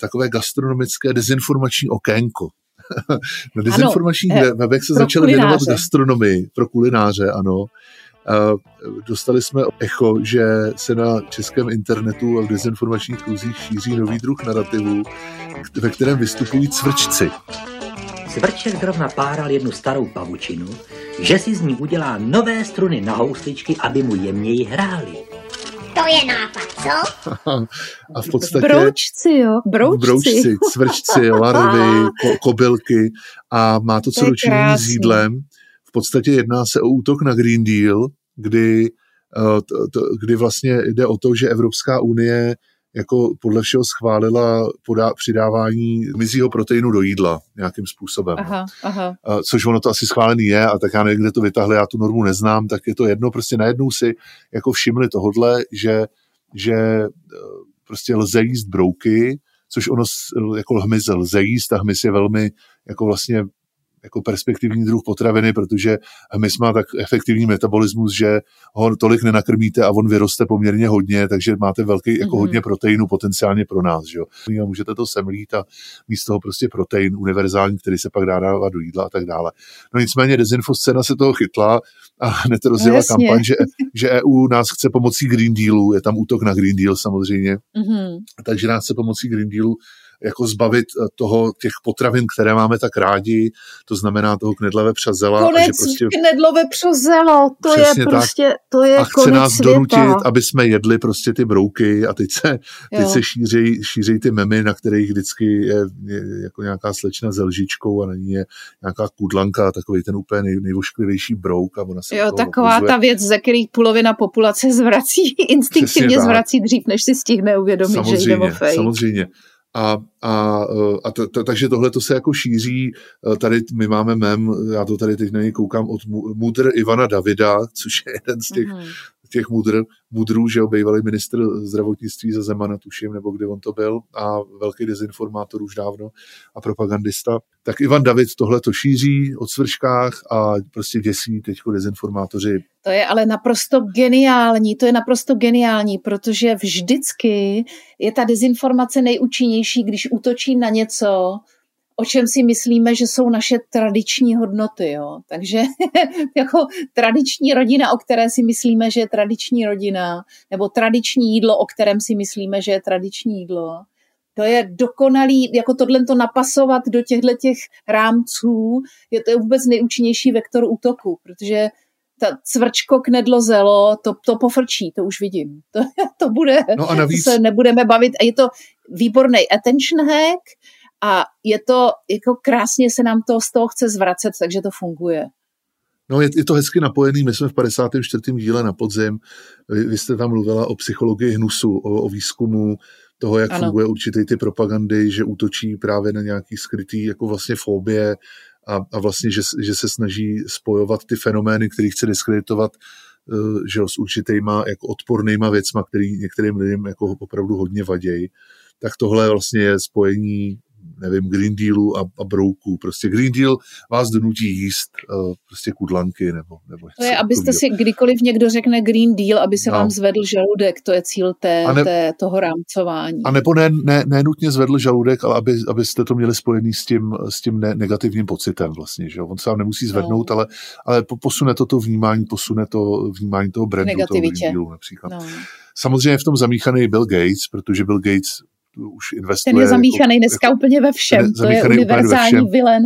takové gastronomické dezinformační okénko. *laughs* Na dezinformačních ano, webech se začaly věnovat gastronomii pro kulináře, ano. Dostali jsme echo, že se na českém internetu a v dezinformačních kruzích šíří nový druh narrativu, ve kterém vystupují cvrčci. Cvrček zrovna páral jednu starou pavučinu, že si z ní udělá nové struny na housličky, aby mu jemněji hrály. To je nápad, co? *laughs* A v podstatě... Broučci, jo? Broučci. Broučci, cvrčci, larvy, *laughs* ko, kobylky a má to co dočinění s jídlem. V podstatě jedná se o útok na Green Deal, kdy, eh, to, to, kdy vlastně jde o to, že Evropská unie jako podle všeho schválila podá, přidávání mizího proteinu do jídla nějakým způsobem. Aha, aha. Což ono to asi schválený je, a tak já nevím, kde to vytahli, já tu normu neznám, tak je to jedno, prostě najednou si jako všimli tohodle, že, že eh, prostě lze jíst brouky, což ono jako hmyz lze jíst a hmyz je velmi jako vlastně jako perspektivní druh potraviny, protože hmyz má tak efektivní metabolismus, že ho tolik nenakrmíte a on vyroste poměrně hodně, takže máte velký, jako mm-hmm. hodně proteinu potenciálně pro nás. Že? A můžete to semlít a místo toho prostě protein univerzální, který se pak dá dávat do jídla a tak dále. No nicméně dezinfoscéna se toho chytla a hned rozjela no, kampaň, že, *laughs* že EU nás chce pomocí Green Dealu, je tam útok na Green Deal samozřejmě, mm-hmm. takže nás chce pomocí Green Dealu jako zbavit eh, toho těch potravin, které máme tak rádi, to znamená toho knedlové přazela. Konec a že prostě, knedlové přazelo, to je prostě, tak. to je A chce konec nás světa. donutit, aby jsme jedli prostě ty brouky a teď se, teď se šíří, šíří ty memy, na kterých vždycky je, je jako nějaká slečna s lžičkou a na ní je nějaká kudlanka, takový ten úplně nej, nejvošklivější brouk. A ona se jo, taková opozuje. ta věc, ze kterých polovina populace *laughs* zvrací, instinktivně zvrací dřív, než si stihne uvědomit, samozřejmě, že jde o fake. Samozřejmě. A, a, a t, t, takže tohle to se jako šíří. Tady my máme mem, já to tady teď na něj koukám od mudr Ivana Davida, což je jeden z těch, mm-hmm. Těch mudr, mudrů, že bývalý ministr zdravotnictví za Zemana, tuším, nebo kde on to byl, a velký dezinformátor už dávno a propagandista. Tak Ivan David tohle to šíří o svrškách a prostě děsí teď dezinformátoři. To je ale naprosto geniální, to je naprosto geniální, protože vždycky je ta dezinformace nejúčinnější, když útočí na něco, o čem si myslíme, že jsou naše tradiční hodnoty. Jo? Takže *laughs* jako tradiční rodina, o které si myslíme, že je tradiční rodina, nebo tradiční jídlo, o kterém si myslíme, že je tradiční jídlo, to je dokonalý, jako tohle to napasovat do těchto těch rámců, je to vůbec nejúčinnější vektor útoku, protože ta cvrčko knedlo zelo, to, to pofrčí, to už vidím. To, *laughs* to bude, no a navíc... to se nebudeme bavit. A je to výborný attention hack, a je to, jako krásně se nám to z toho chce zvracet, takže to funguje. No je, je to hezky napojený, my jsme v 54. díle na podzim, vy, vy jste tam mluvila o psychologii hnusu, o, o výzkumu toho, jak ano. funguje určitý ty propagandy, že útočí právě na nějaký skrytý jako vlastně fobie a, a vlastně, že, že se snaží spojovat ty fenomény, které chce diskreditovat eh, že s určitýma jako odpornýma věcma, který některým lidem jako opravdu hodně vadějí tak tohle vlastně je spojení nevím, Green Dealu a, a brouků. Prostě Green Deal vás donutí jíst uh, prostě kudlanky nebo, nebo To je, abyste si kdykoliv někdo řekne Green Deal, aby se no. vám zvedl žaludek, to je cíl té, ne, té, toho rámcování. A nebo ne, ne, ne nutně zvedl žaludek, ale aby, abyste to měli spojený s tím, s tím ne, negativním pocitem vlastně, že On se vám nemusí zvednout, no. ale, ale posune to to vnímání, posune to vnímání toho brandu, toho Green Dealu například. No. Samozřejmě v tom zamíchaný Bill Gates, protože Bill Gates už investuje. Ten je zamíchaný jako, dneska jako, úplně ve všem. To je univerzální vilen,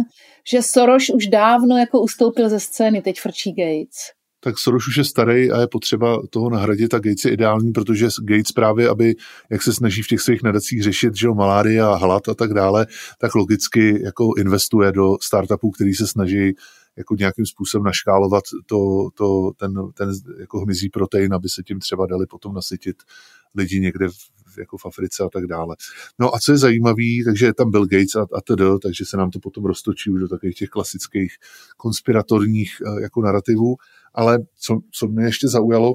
že Soros už dávno jako ustoupil ze scény, teď frčí Gates. Tak Soros už je starý a je potřeba toho nahradit a Gates je ideální, protože Gates právě, aby, jak se snaží v těch svých nadacích řešit, že jo, malária, hlad a tak dále, tak logicky jako investuje do startupů, který se snaží jako nějakým způsobem naškálovat to, to, ten, ten jako hmyzí protein, aby se tím třeba dali potom nasytit lidi někde v, jako v Africe a tak dále. No a co je zajímavé, takže je tam Bill Gates a, a td., takže se nám to potom roztočí už do takových těch klasických konspiratorních eh, jako narrativů, ale co, co mě ještě zaujalo,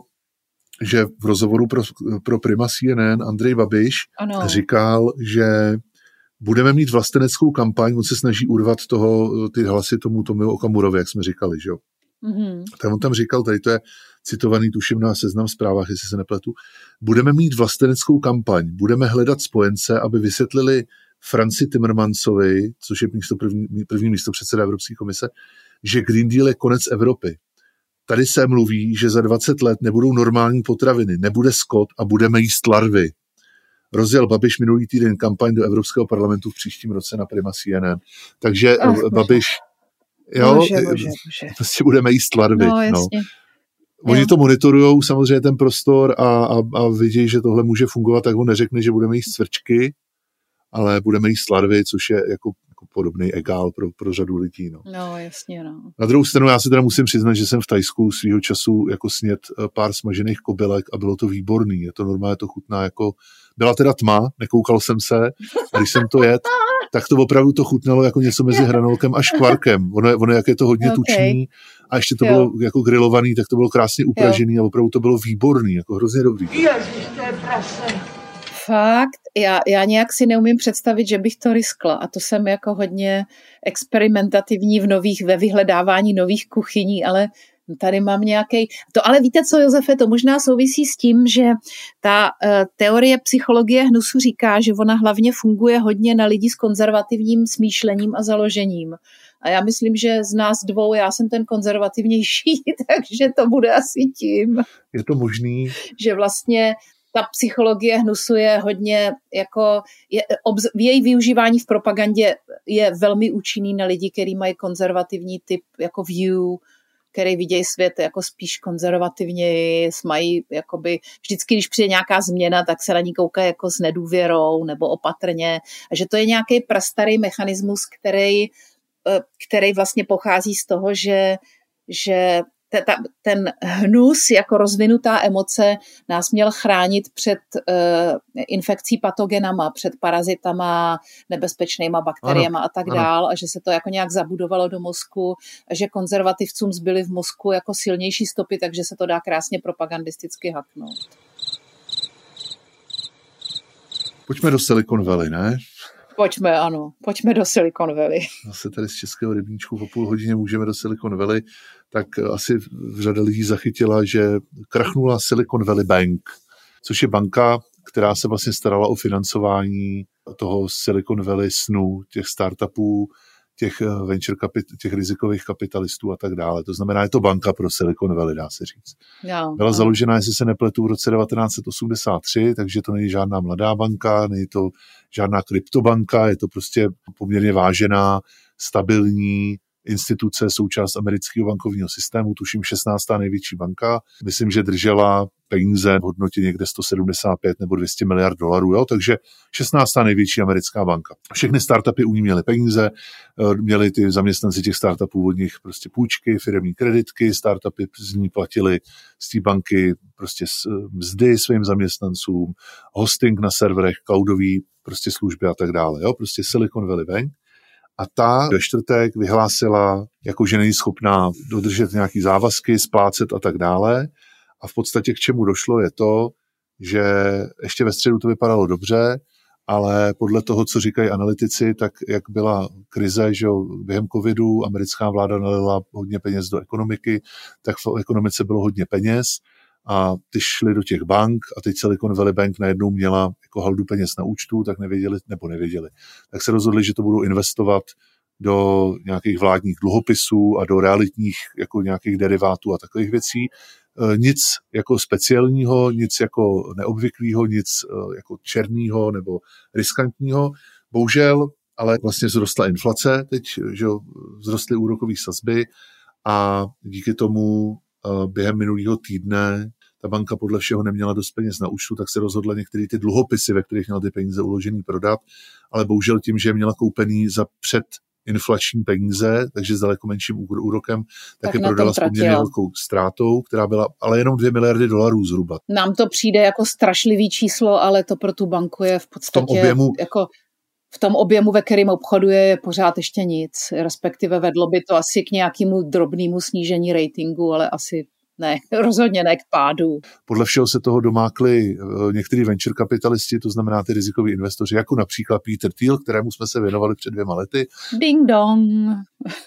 že v rozhovoru pro, pro Prima CNN Andrej Babiš ano. říkal, že budeme mít vlasteneckou kampaň, on se snaží urvat toho, ty hlasy tomu Tomiu Okamurovi, jak jsme říkali, že jo. Mm-hmm. Tak on tam říkal, tady to je citovaný tuším na seznam zprávách, jestli se nepletu, budeme mít vlasteneckou kampaň, budeme hledat spojence, aby vysvětlili Franci Timmermansovi, což je místo první, první místo předseda Evropské komise, že Green Deal je konec Evropy. Tady se mluví, že za 20 let nebudou normální potraviny, nebude skot a budeme jíst larvy. Rozjel Babiš minulý týden kampaň do Evropského parlamentu v příštím roce na Prima CNN. Takže Ach, Babiš, jo, bože, bože, bože. *laughs* prostě budeme jíst larvy. No, no. Oni to monitorují samozřejmě ten prostor a, a, a vidí, že tohle může fungovat, tak on neřekne, že budeme jíst cvrčky, ale budeme jíst larvy, což je jako, jako podobný egál pro, pro řadu lidí. No. no, jasně, no. Na druhou stranu já se teda musím přiznat, že jsem v Tajsku svýho času jako snět eh, pár smažených kobylek a bylo to výborný. Je to normálně to chutná jako... Byla teda tma, nekoukal jsem se, a když jsem to jet, tak to opravdu to chutnalo jako něco mezi hranolkem a škvarkem. Ono je, ono jak je to hodně okay. tučný a ještě to jo. bylo jako grilovaný, tak to bylo krásně upražený jo. a opravdu to bylo výborný, jako hrozně dobrý. Ježiš, to je prase. Fakt, já, já nějak si neumím představit, že bych to riskla a to jsem jako hodně experimentativní v nových, ve vyhledávání nových kuchyní, ale tady mám nějaký. To ale víte co, Josefe, to možná souvisí s tím, že ta uh, teorie psychologie hnusu říká, že ona hlavně funguje hodně na lidi s konzervativním smýšlením a založením. A já myslím, že z nás dvou já jsem ten konzervativnější, *laughs* takže to bude asi tím. Je to možný? Že vlastně ta psychologie hnusu je hodně jako, je, obz, v její využívání v propagandě je velmi účinný na lidi, kteří mají konzervativní typ jako view, který vidějí svět jako spíš konzervativně, mají jakoby, vždycky, když přijde nějaká změna, tak se na ní koukají jako s nedůvěrou nebo opatrně. A že to je nějaký prastarý mechanismus, který, eh, který vlastně pochází z toho, že, že ta, ten hnus jako rozvinutá emoce nás měl chránit před uh, infekcí patogenama, před parazitama, nebezpečnýma bakteriemi a tak dál a že se to jako nějak zabudovalo do mozku že konzervativcům zbyly v mozku jako silnější stopy, takže se to dá krásně propagandisticky haknout. Pojďme do Silicon Valley, ne? Pojďme, ano, pojďme do Silicon Valley. Zase tady z Českého rybníčku po půl hodině můžeme do Silicon Valley, tak asi řada lidí zachytila, že krachnula Silicon Valley Bank, což je banka, která se vlastně starala o financování toho Silicon Valley snu, těch startupů, těch eh, venture kapit, těch rizikových kapitalistů a tak dále. To znamená, je to banka pro Silicon Valley, dá se říct. Jo, Byla jo. založena, jestli se nepletu, v roce 1983, takže to není žádná mladá banka, není to žádná kryptobanka, je to prostě poměrně vážená, stabilní instituce, součást amerického bankovního systému, tuším 16. největší banka. Myslím, že držela peníze v hodnotě někde 175 nebo 200 miliard dolarů, jo? takže 16. největší americká banka. Všechny startupy u ní měly peníze, eh, měli ty zaměstnanci těch startupů od nich prostě půjčky, firmní kreditky, startupy z ní platili z té banky prostě s- mzdy svým zaměstnancům, hosting na serverech, cloudový prostě služby a tak dále. Jo? Prostě Silicon Valley Bank. A ta ve čtvrtek vyhlásila, jako že není schopná dodržet nějaký závazky, splácet a tak dále. A v podstatě k čemu došlo je to, že ještě ve středu to vypadalo dobře, ale podle toho, co říkají analytici, tak jak byla krize, že jo, během covidu americká vláda nalila hodně peněz do ekonomiky, tak v ekonomice bylo hodně peněz a ty šly do těch bank a teď Silicon Valley Bank najednou měla jako haldu peněz na účtu, tak nevěděli, nebo nevěděli. Tak se rozhodli, že to budou investovat do nějakých vládních dluhopisů a do realitních jako nějakých derivátů a takových věcí. E, Nic jako speciálního, nic jako neobvyklého, nic e, jako černého nebo riskantního. Bohužel, ale vlastně vzrostla inflace, teď že vzrostly úrokové sazby a díky tomu e, během minulého týdne ta banka podle všeho neměla dost peněz na účtu, tak se rozhodla některé ty dluhopisy, ve kterých měla ty peníze uložený, prodat, ale bohužel tím, že je měla koupený za před inflační peníze, takže s daleko menším úro- úrokem, tak, Tak je tom prodala s poměrně velkou ztrátou, která byla ale jenom 2 miliardy dolarů zhruba. Nám to přijde jako strašlivý číslo, ale to pro tu banku je v podstatě objemu- jako v tom objemu, ve kterém obchoduje, je pořád ještě nic. Respektive vedlo by to asi k nějakému drobnému snížení ratingu, ale asi ne, *laughs* rozhodně ne k pádu. Podle všeho se toho domákli eh, některý venture kapitalisti, to znamená ty rizikoví investoři, jako například Peter Thiel, kterému jsme se věnovali před dvěma lety. Ding dong.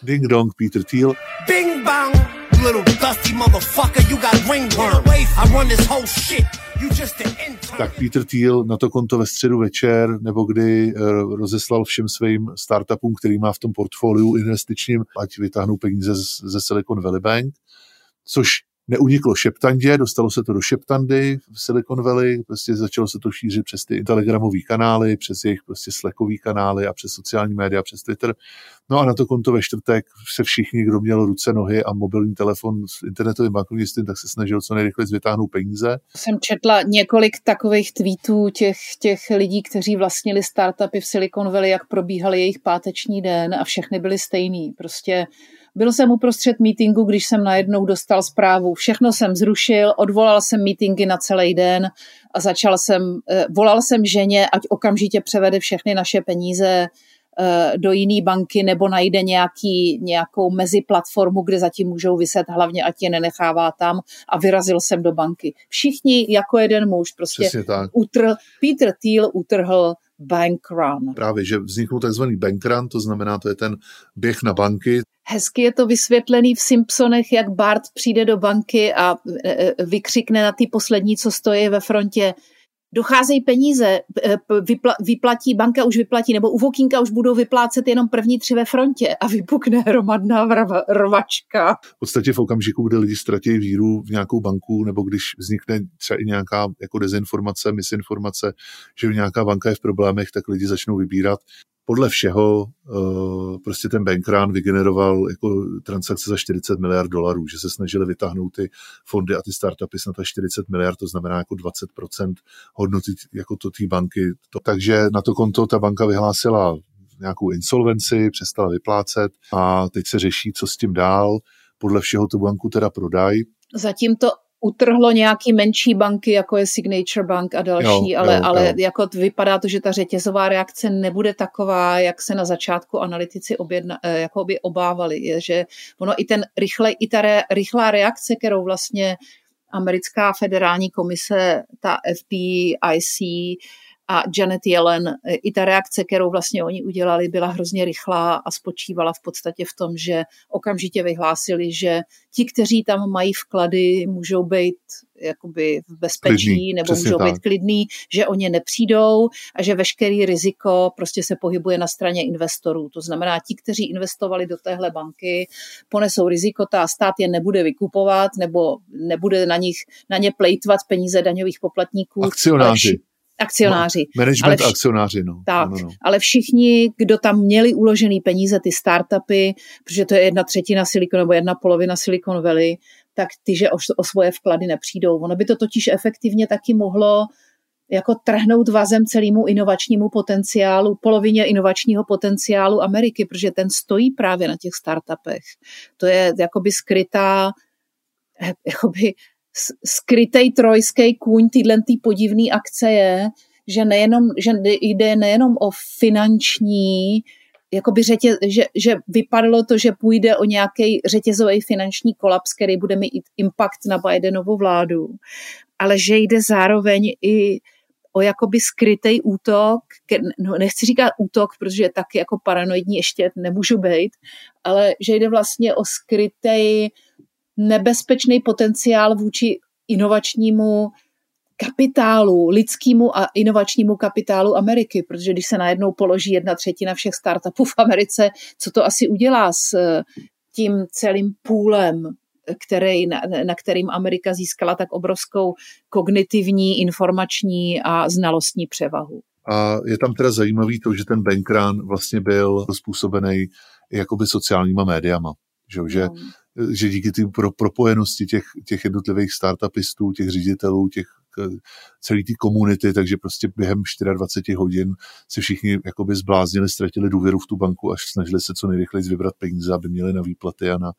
Ding dong, Peter Thiel. Bing bang, little dusty motherfucker, you got ringworm. I run this whole shit. You just an intern. Tak Peter Thiel na to konto ve středu večer, nebo kdy eh, rozeslal všem svým startupům, který má v tom portfoliu investičním, ať vytáhnou peníze ze Silicon Valley Bank, což neuniklo šeptandě, dostalo se to do šeptandy v Silicon Valley, prostě začalo se to šířit přes ty telegramové kanály, přes jejich prostě slackový kanály a přes sociální média, přes Twitter. No a na to konto ve čtvrtek se všichni, kdo měl ruce, nohy a mobilní telefon s internetovým bankovnictvím, tak se snažil co nejrychleji vytáhnout peníze. Jsem četla několik takových tweetů těch, těch lidí, kteří vlastnili startupy v Silicon Valley, jak probíhaly jejich páteční den a všechny byly stejný. Prostě byl jsem uprostřed meetingu, když jsem najednou dostal zprávu. Všechno jsem zrušil, odvolal jsem meetingy na celý den a začal jsem, eh, volal jsem ženě, ať okamžitě převede všechny naše peníze eh, do jiné banky nebo najde nějaký, nějakou meziplatformu, kde zatím můžou vyset, hlavně ať je nenechává tam a vyrazil jsem do banky. Všichni jako jeden muž prostě utrhl, Peter Thiel utrhl bank run. Právě, že vzniknul takzvaný bank run, to znamená, to je ten běh na banky, Hezky je to vysvětlený v Simpsonech, jak Bart přijde do banky a e, e, vykřikne na ty poslední, co stojí ve frontě. Docházejí peníze, e, p- vypla, vyplatí, banka už vyplatí, nebo u Vokínka už budou vyplácet jenom první tři ve frontě a vypukne *laughs* hromadná vrava, rvačka. v podstatě v okamžiku, kdy lidi ztratí víru v nějakou banku, nebo když vznikne třeba i nějaká jako dezinformace, misinformace, že nějaká banka je v problémech, tak lidi začnou vybírat. Podle všeho eh, prostě ten bankrun vygeneroval jako transakce za 40 miliard dolarů, že se snažili vytáhnout ty fondy a ty startupy na 40 miliard, to znamená jako 20% hodnoty jako to té banky. Takže na to konto ta banka vyhlásila nějakou insolvenci, přestala vyplácet a teď se řeší, co s tím dál. podle všeho tu banku teda prodají. Zatím to utrhlo nějaký menší banky, jako je Signature Bank a další, jo, ale, jo, ale jo. jako vypadá to, že ta řetězová reakce nebude taková, jak se na začátku analytici objedna, eh, jako by obávali. Je, že ono i ten rychle, i ta re, rychlá reakce, kterou vlastně americká federální komise, ta FDIC, a Janet Yellen, e, i ta reakce, kterou vlastně oni udělali, byla hrozně rychlá a spočívala v podstatě v tom, že okamžitě vyhlásili, že ti, kteří tam mají vklady, můžou být jakoby v bezpečí klidný, nebo můžou tak. být klidný, že oni nepřijdou a že veškerý riziko prostě se pohybuje na straně investorů. To znamená, ti, kteří investovali do téhle banky, ponesou riziko, ta stát je nebude vykupovat nebo nebude na, nich, na ně plejtvat peníze daňových poplatníků. Akcionáři akcionáři. No, management ale vš- akcionáři, no. Tak, no, no, no. ale všichni, kdo tam měli uložený peníze, ty startupy, protože to je jedna třetina Silicon nebo jedna polovina Silicon Valley, tak ty, že o, o svoje vklady nepřijdou. Ono by to totiž efektivně taky mohlo jako trhnout vazem celému inovačnímu potenciálu, polovině inovačního potenciálu Ameriky, protože ten stojí právě na těch startupech. To je jakoby skrytá eh, jakoby skrytej trojský kůň tyhle tý podivný akce je, že, nejenom, že jde nejenom o finanční, jakoby řetě, že, že vypadalo to, že půjde o nějaký řetězový finanční kolaps, který bude mít impact na Bidenovu vládu, ale že jde zároveň i o jakoby skrytý útok, no nechci říkat útok, protože taky jako paranoidní ještě nemůžu být, ale že jde vlastně o skrytý nebezpečný potenciál vůči inovačnímu kapitálu, lidskému a inovačnímu kapitálu Ameriky, protože když se najednou položí jedna třetina všech startupů v Americe, co to asi udělá s eh, tím celým půlem, který, na, na kterým Amerika získala tak obrovskou kognitivní, informační a znalostní převahu. A je tam teda zajímavý to, že ten bankrán vlastně byl způsobený jakoby sociálníma médiama. Že, no. že že díky té pro, propojenosti těch, těch jednotlivých startupistů, těch ředitelů, těch celý té komunity, takže prostě během 24 hodin se všichni jakoby zbláznili, ztratili důvěru v tu banku, až snažili se co nejrychleji vybrat peníze, aby měli na výplaty a na,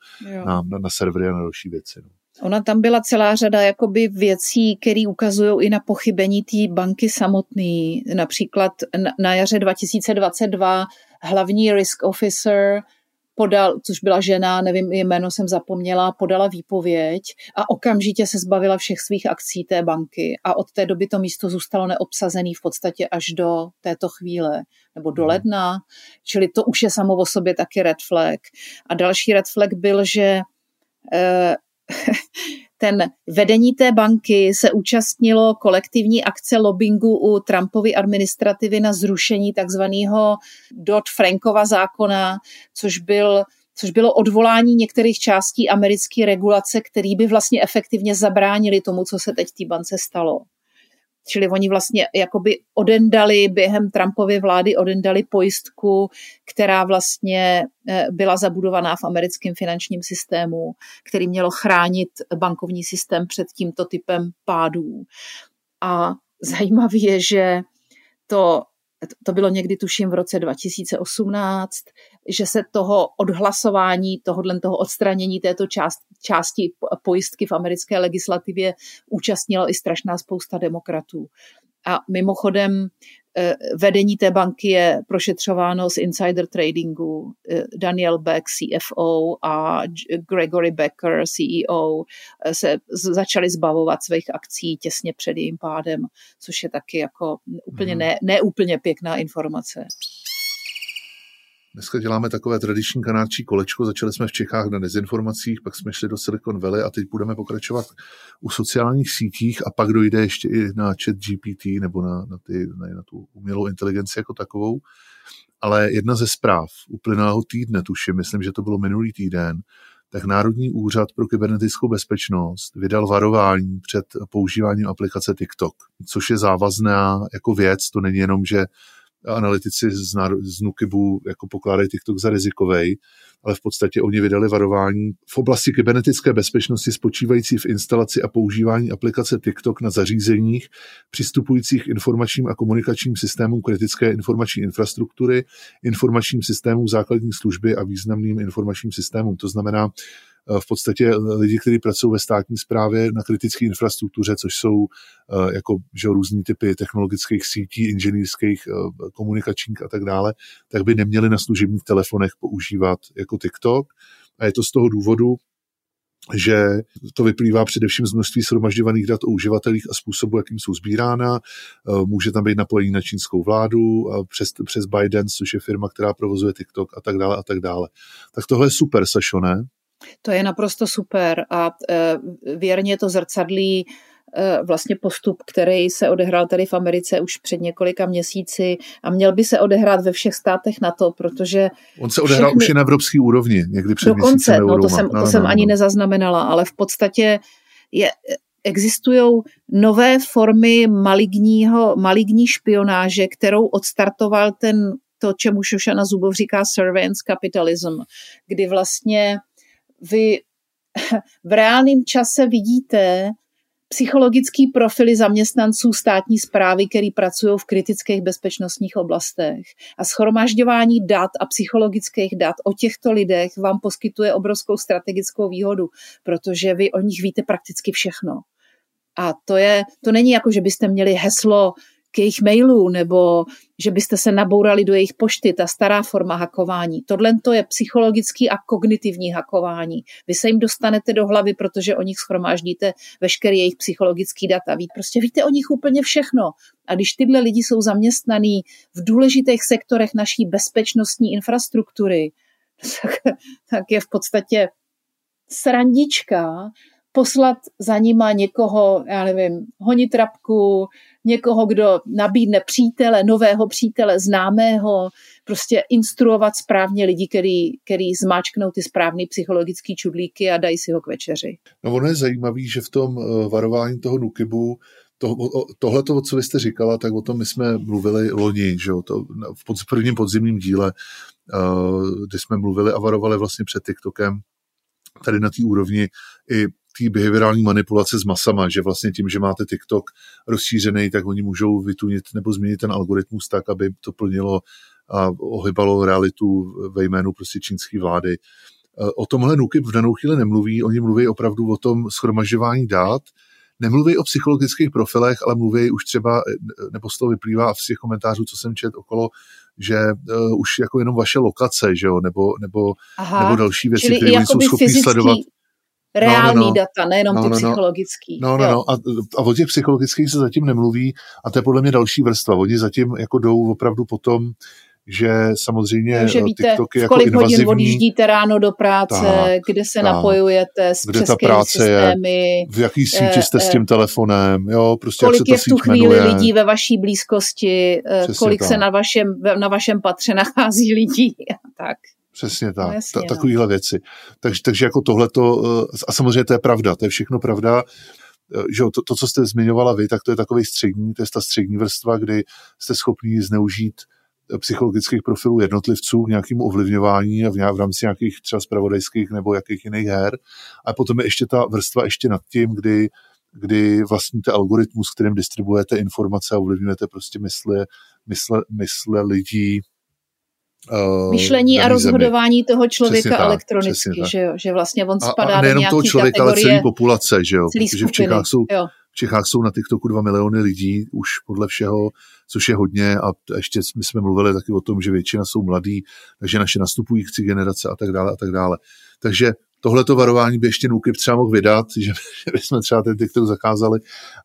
na, na, na servery a na další věci. No. Ona tam byla celá řada jakoby věcí, které ukazují i na pochybení té banky samotné. Například na, na jaře 2022 hlavní risk officer podal, což byla žena, nevím, jméno jsem zapomněla, podala výpověď a okamžitě se zbavila všech svých akcí té banky a od té doby to místo zůstalo neobsazený v podstatě až do této chvíle nebo do mhm. ledna, čili to už je samo o sobě taky red flag. A další red flag byl, že eh, *laughs* ten vedení té banky se účastnilo kolektivní akce lobbingu u Trumpovy administrativy na zrušení takzvaného Dodd-Frankova zákona, což byl což bylo odvolání některých částí americké regulace, který by vlastně efektivně zabránili tomu, co se teď té bance stalo. Čili oni vlastně jakoby odendali během Trumpovy vlády odendali pojistku, která vlastně eh, byla zabudovaná v americkém finančním systému, který mělo chránit bankovní systém před tímto typem pádů. A zajímavé je, že to to bylo někdy tuším v roce 2018, že se toho odhlasování, tohohle toho odstranění této část, části pojistky v americké legislativě účastnilo i strašná spousta demokratů. A mimochodem eh, vedení té banky je prošetřováno z insider tradingu. Eh, Daniel Beck, CFO a Gregory Becker, CEO, eh, se začali zbavovat svých akcí těsně před jejím pádem, což je taky jako úplně mhm. ne, neúplně pěkná informace. Dneska děláme takové tradiční kanádčí kolečko. Začali jsme v Čechách na dezinformacích, pak jsme šli do Silicon Valley a teď budeme pokračovat u sociálních sítích a pak dojde ještě i na chat GPT nebo na, na, ty, na, na tu umělou inteligenci jako takovou. Ale jedna ze zpráv uplynulého týdne, tuším, myslím, že to bylo minulý týden, tak Národní úřad pro kybernetickou bezpečnost vydal varování před používáním aplikace TikTok, což je závazná jako věc, to není jenom, že analytici z, z Nukibu jako pokládají TikTok za rizikový, ale v podstatě oni vydali varování v oblasti kybernetické bezpečnosti spočívající v instalaci a používání aplikace TikTok na zařízeních přistupujících informačním a komunikačním systémům kritické informační infrastruktury, informačním systémům základní služby a významným informačním systémům. To znamená, v podstatě lidi, kteří pracují ve státní správě na kritické infrastruktuře, což jsou jako že různý typy technologických sítí, inženýrských, komunikačních a tak dále, tak by neměli na služebních telefonech používat jako TikTok. A je to z toho důvodu, že to vyplývá především z množství shromažďovaných dat o uživatelích a způsobu, jakým jsou sbírána. Eh, může tam být napojení na čínskou vládu přes, přes Biden, což je firma, která provozuje TikTok a tak dále a tak dále. Tak tohle je super, Sašo, ne? To je naprosto super a e, věrně to zrcadlí Eh, vlastně postup, který se odehrál tady v Americe už před několika měsíci a měl by se odehrát ve všech státech na to, protože... On se odehrál všechny... už i na evropské úrovni, někdy před Dokonce, no, to jsem, to no, jsem no, ani no. nezaznamenala, ale v podstatě je, existují nové formy maligního, maligní špionáže, kterou odstartoval ten, to, čemu Šošana Zubov říká surveillance capitalism, kdy vlastně vy *laughs* v reálném čase vidíte, psychologický profily zaměstnanců státní zprávy, který pracují v kritických bezpečnostních oblastech. A schromažďování dat a psychologických dat o těchto lidech vám poskytuje obrovskou strategickou výhodu, protože vy o nich víte prakticky všechno. A to, je, to není jako, že byste měli heslo k jejich mailů nebo že byste se nabourali do jejich pošty, ta stará forma hakování. Tohle to je psychologický a kognitivní hakování. Vy se jim dostanete do hlavy, protože o nich schromáždíte veškerý jejich psychologický data. Vy prostě víte o nich úplně všechno. A když tyhle lidi jsou zaměstnaný v důležitých sektorech naší bezpečnostní infrastruktury, *laughs* tak, tak je v podstatě srandička poslat za nima někoho, já nevím, honit trapku, někoho, kdo nabídne přítele, nového přítele, známého, prostě instruovat správně lidi, který, který zmáčknou ty správné psychologické čudlíky a dají si ho k večeři. No ono je zajímavé, že v tom eh, varování toho Nukibu to, tohle, co vy jste říkala, tak o tom my jsme mluvili loni, že jo, to v pod, prvním podzimním díle, uh, kdy jsme mluvili a varovali vlastně před TikTokem, tady na té úrovni i té behaviorální manipulace s masama, že vlastně tím, že máte TikTok rozšířený, tak oni můžou vytunit nebo změnit ten algoritmus tak, aby to plnilo a ohybalo realitu ve jménu prostě čínské vlády. O tomhle NUKIP v danou chvíli nemluví, oni mluví opravdu o tom schromažďování dát, nemluví o psychologických profilech, ale mluví už třeba, nebo z toho vyplývá z těch komentářů, co jsem čet okolo, že uh, už jako jenom vaše lokace, že jo, nebo, nebo, Aha, nebo další věci, které jsou schopni sledovat reální no, no, no. data, nejenom no, ty no, no. psychologický. No, no, no. A, a o těch psychologických se zatím nemluví a to je podle mě další vrstva. Oni zatím jako jdou opravdu potom, že samozřejmě že víte, TikTok je jako kolik invazivní. hodin odjíždíte ráno do práce, tak, kde se tak, napojujete s kde ta práce systémy. Je, v jaký síti jste s tím telefonem, jo, prostě kolik jak se je v tu chvíli jmenuje. lidí ve vaší blízkosti, eh, Přesně kolik tak. se na vašem, na vašem patře *laughs* nachází lidí tak. Přesně tak, no jasně, Ta, takovýhle no. věci. Takže, takže jako tohleto, eh, a samozřejmě to je pravda, to je všechno pravda, eh, že to, to, co jste zmiňovala vy, tak to je takový střední, to je ta střední vrstva, kdy jste schopni zneužít eh, psychologických profilů jednotlivců k nějakému ovlivňování a v, v rámci nějakých třeba spravodajských nebo jakých jiných her. A potom je ještě ta vrstva ještě nad tím, kdy, kdy vlastníte algoritmus, kterým distribuujete informace a ovlivňujete prostě mysle, mysle, mysle lidí Uh, myšlení a rozhodování zemi. toho člověka přesně elektronicky, tak, že jo, že vlastně on spadá a, a nejenom do toho člověka, kategorie, ale celý populace, že jo, protože v Čechách, jsou, v Čechách jsou na TikToku dva miliony lidí, už podle všeho, což je hodně a ještě my jsme mluvili taky o tom, že většina jsou mladí, takže naše nastupující generace a tak dále a tak dále. Takže tohleto varování by ještě Nukip třeba mohl vydat, *laughs* že, že bychom třeba ten TikTok zakázali,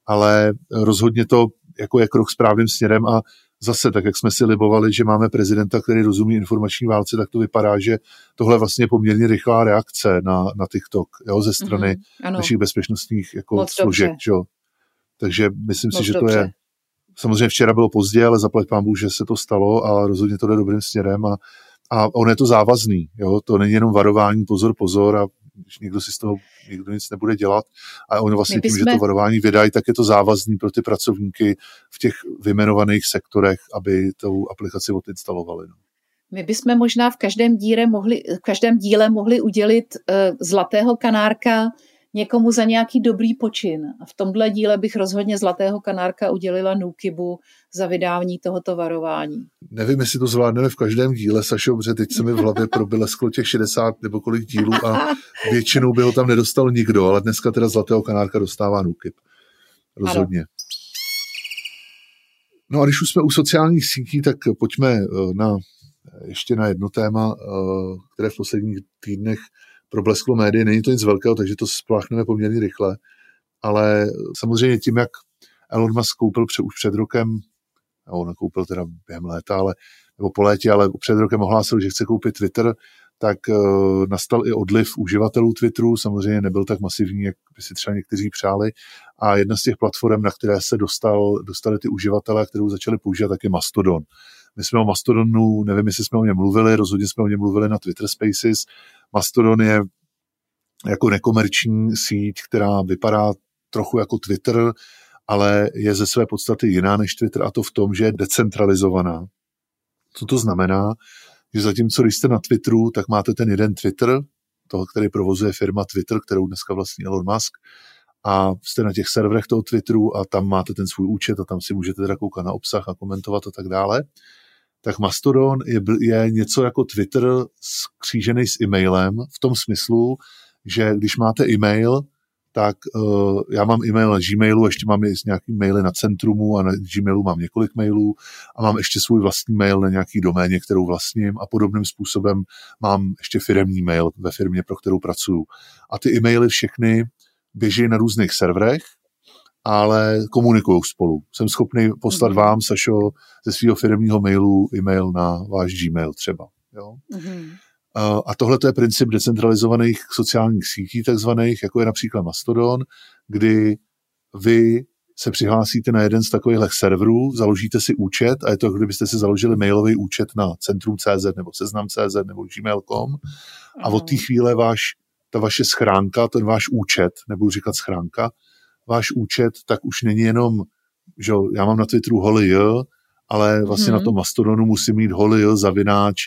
ale rozhodně to jako je krok správným směrem a zase, tak jak jsme si libovali, že máme prezidenta, který rozumí informační válce, tak to vypadá, že tohle je vlastně poměrně rychlá reakce na, na TikTok jo, ze strany mm-hmm, našich bezpečnostních jako Moc složek. Jo. Takže myslím Moc si, že dobře. to je. Samozřejmě včera bylo pozdě, ale zaplať pán Bůh, že se to stalo a rozhodně to jde dobrým směrem a, a on je to závazný. Jo? To není jenom varování, pozor, pozor a když někdo si z toho někdo nic nebude dělat a oni vlastně tím, že to varování vydají, tak je to závazný pro ty pracovníky v těch vymenovaných sektorech, aby tu aplikaci odinstalovali. No. My bychom možná v každém díle mohli, v každém díle mohli udělit uh, zlatého kanárka někomu za nějaký dobrý počin. A v tomhle díle bych rozhodně Zlatého kanárka udělila Nukibu za vydání tohoto varování. Nevím, jestli to zvládneme v každém díle, Sašo, protože teď se mi v hlavě probylesklo těch 60 nebo kolik dílů a většinou by ho tam nedostal nikdo, ale dneska teda Zlatého kanárka dostává Nukib. Rozhodně. Ano. No a když už jsme u sociálních sítí, tak pojďme eh, na, ještě na jedno téma, eh, které v posledních týdnech problesklo médii. Není to nic velkého, takže to spláchneme poměrně rychle. Ale samozřejmě tím, jak Elon Musk koupil před, už před rokem, on koupil teda během léta, ale, nebo po létě, ale před rokem ohlásil, že chce koupit Twitter, tak uh, nastal i odliv uživatelů Twitteru, samozřejmě nebyl tak masivní, jak by si třeba někteří přáli. A jedna z těch platform, na které se dostal, dostali ty uživatelé, kterou začali používat, tak je Mastodon. My jsme o Mastodonu, nevím, jestli jsme o něm mluvili, rozhodně jsme o něm mluvili na Twitter Spaces. Mastodon je jako nekomerční síť, která vypadá trochu jako Twitter, ale je ze své podstaty jiná než Twitter a to v tom, že je decentralizovaná. Co to znamená? Že zatímco, když jste na Twitteru, tak máte ten jeden Twitter, toho, který provozuje firma Twitter, kterou dneska vlastní Elon Musk, a jste na těch serverech toho Twitteru a tam máte ten svůj účet a tam si můžete teda koukat na obsah a komentovat a tak dále, tak Mastodon je, je něco jako Twitter skřížený s e-mailem v tom smyslu, že když máte e-mail, tak uh, já mám e-mail na Gmailu, ještě mám nějaký maily na Centrumu a na Gmailu mám několik mailů a mám ještě svůj vlastní mail na nějaký doméně, kterou vlastním a podobným způsobem mám ještě firemní mail ve firmě, pro kterou pracuju. A ty e-maily všechny běží na různých serverech, ale komunikují spolu. Jsem schopný poslat mm-hmm. vám, Sašo, ze svého firmního mailu e-mail na váš Gmail třeba. Jo? Mm-hmm. A tohle je princip decentralizovaných sociálních sítí, takzvaných, jako je například Mastodon, kdy vy se přihlásíte na jeden z takových serverů, založíte si účet a je to, kdybyste si založili mailový účet na Centrum.cz nebo Seznam.cz nebo gmail.com a od té chvíle váš, ta vaše schránka, ten váš účet, nebudu říkat schránka, váš účet, tak už není jenom, že já mám na Twitteru holy, ale vlastně hmm. na tom Mastodonu musím mít holy zavináč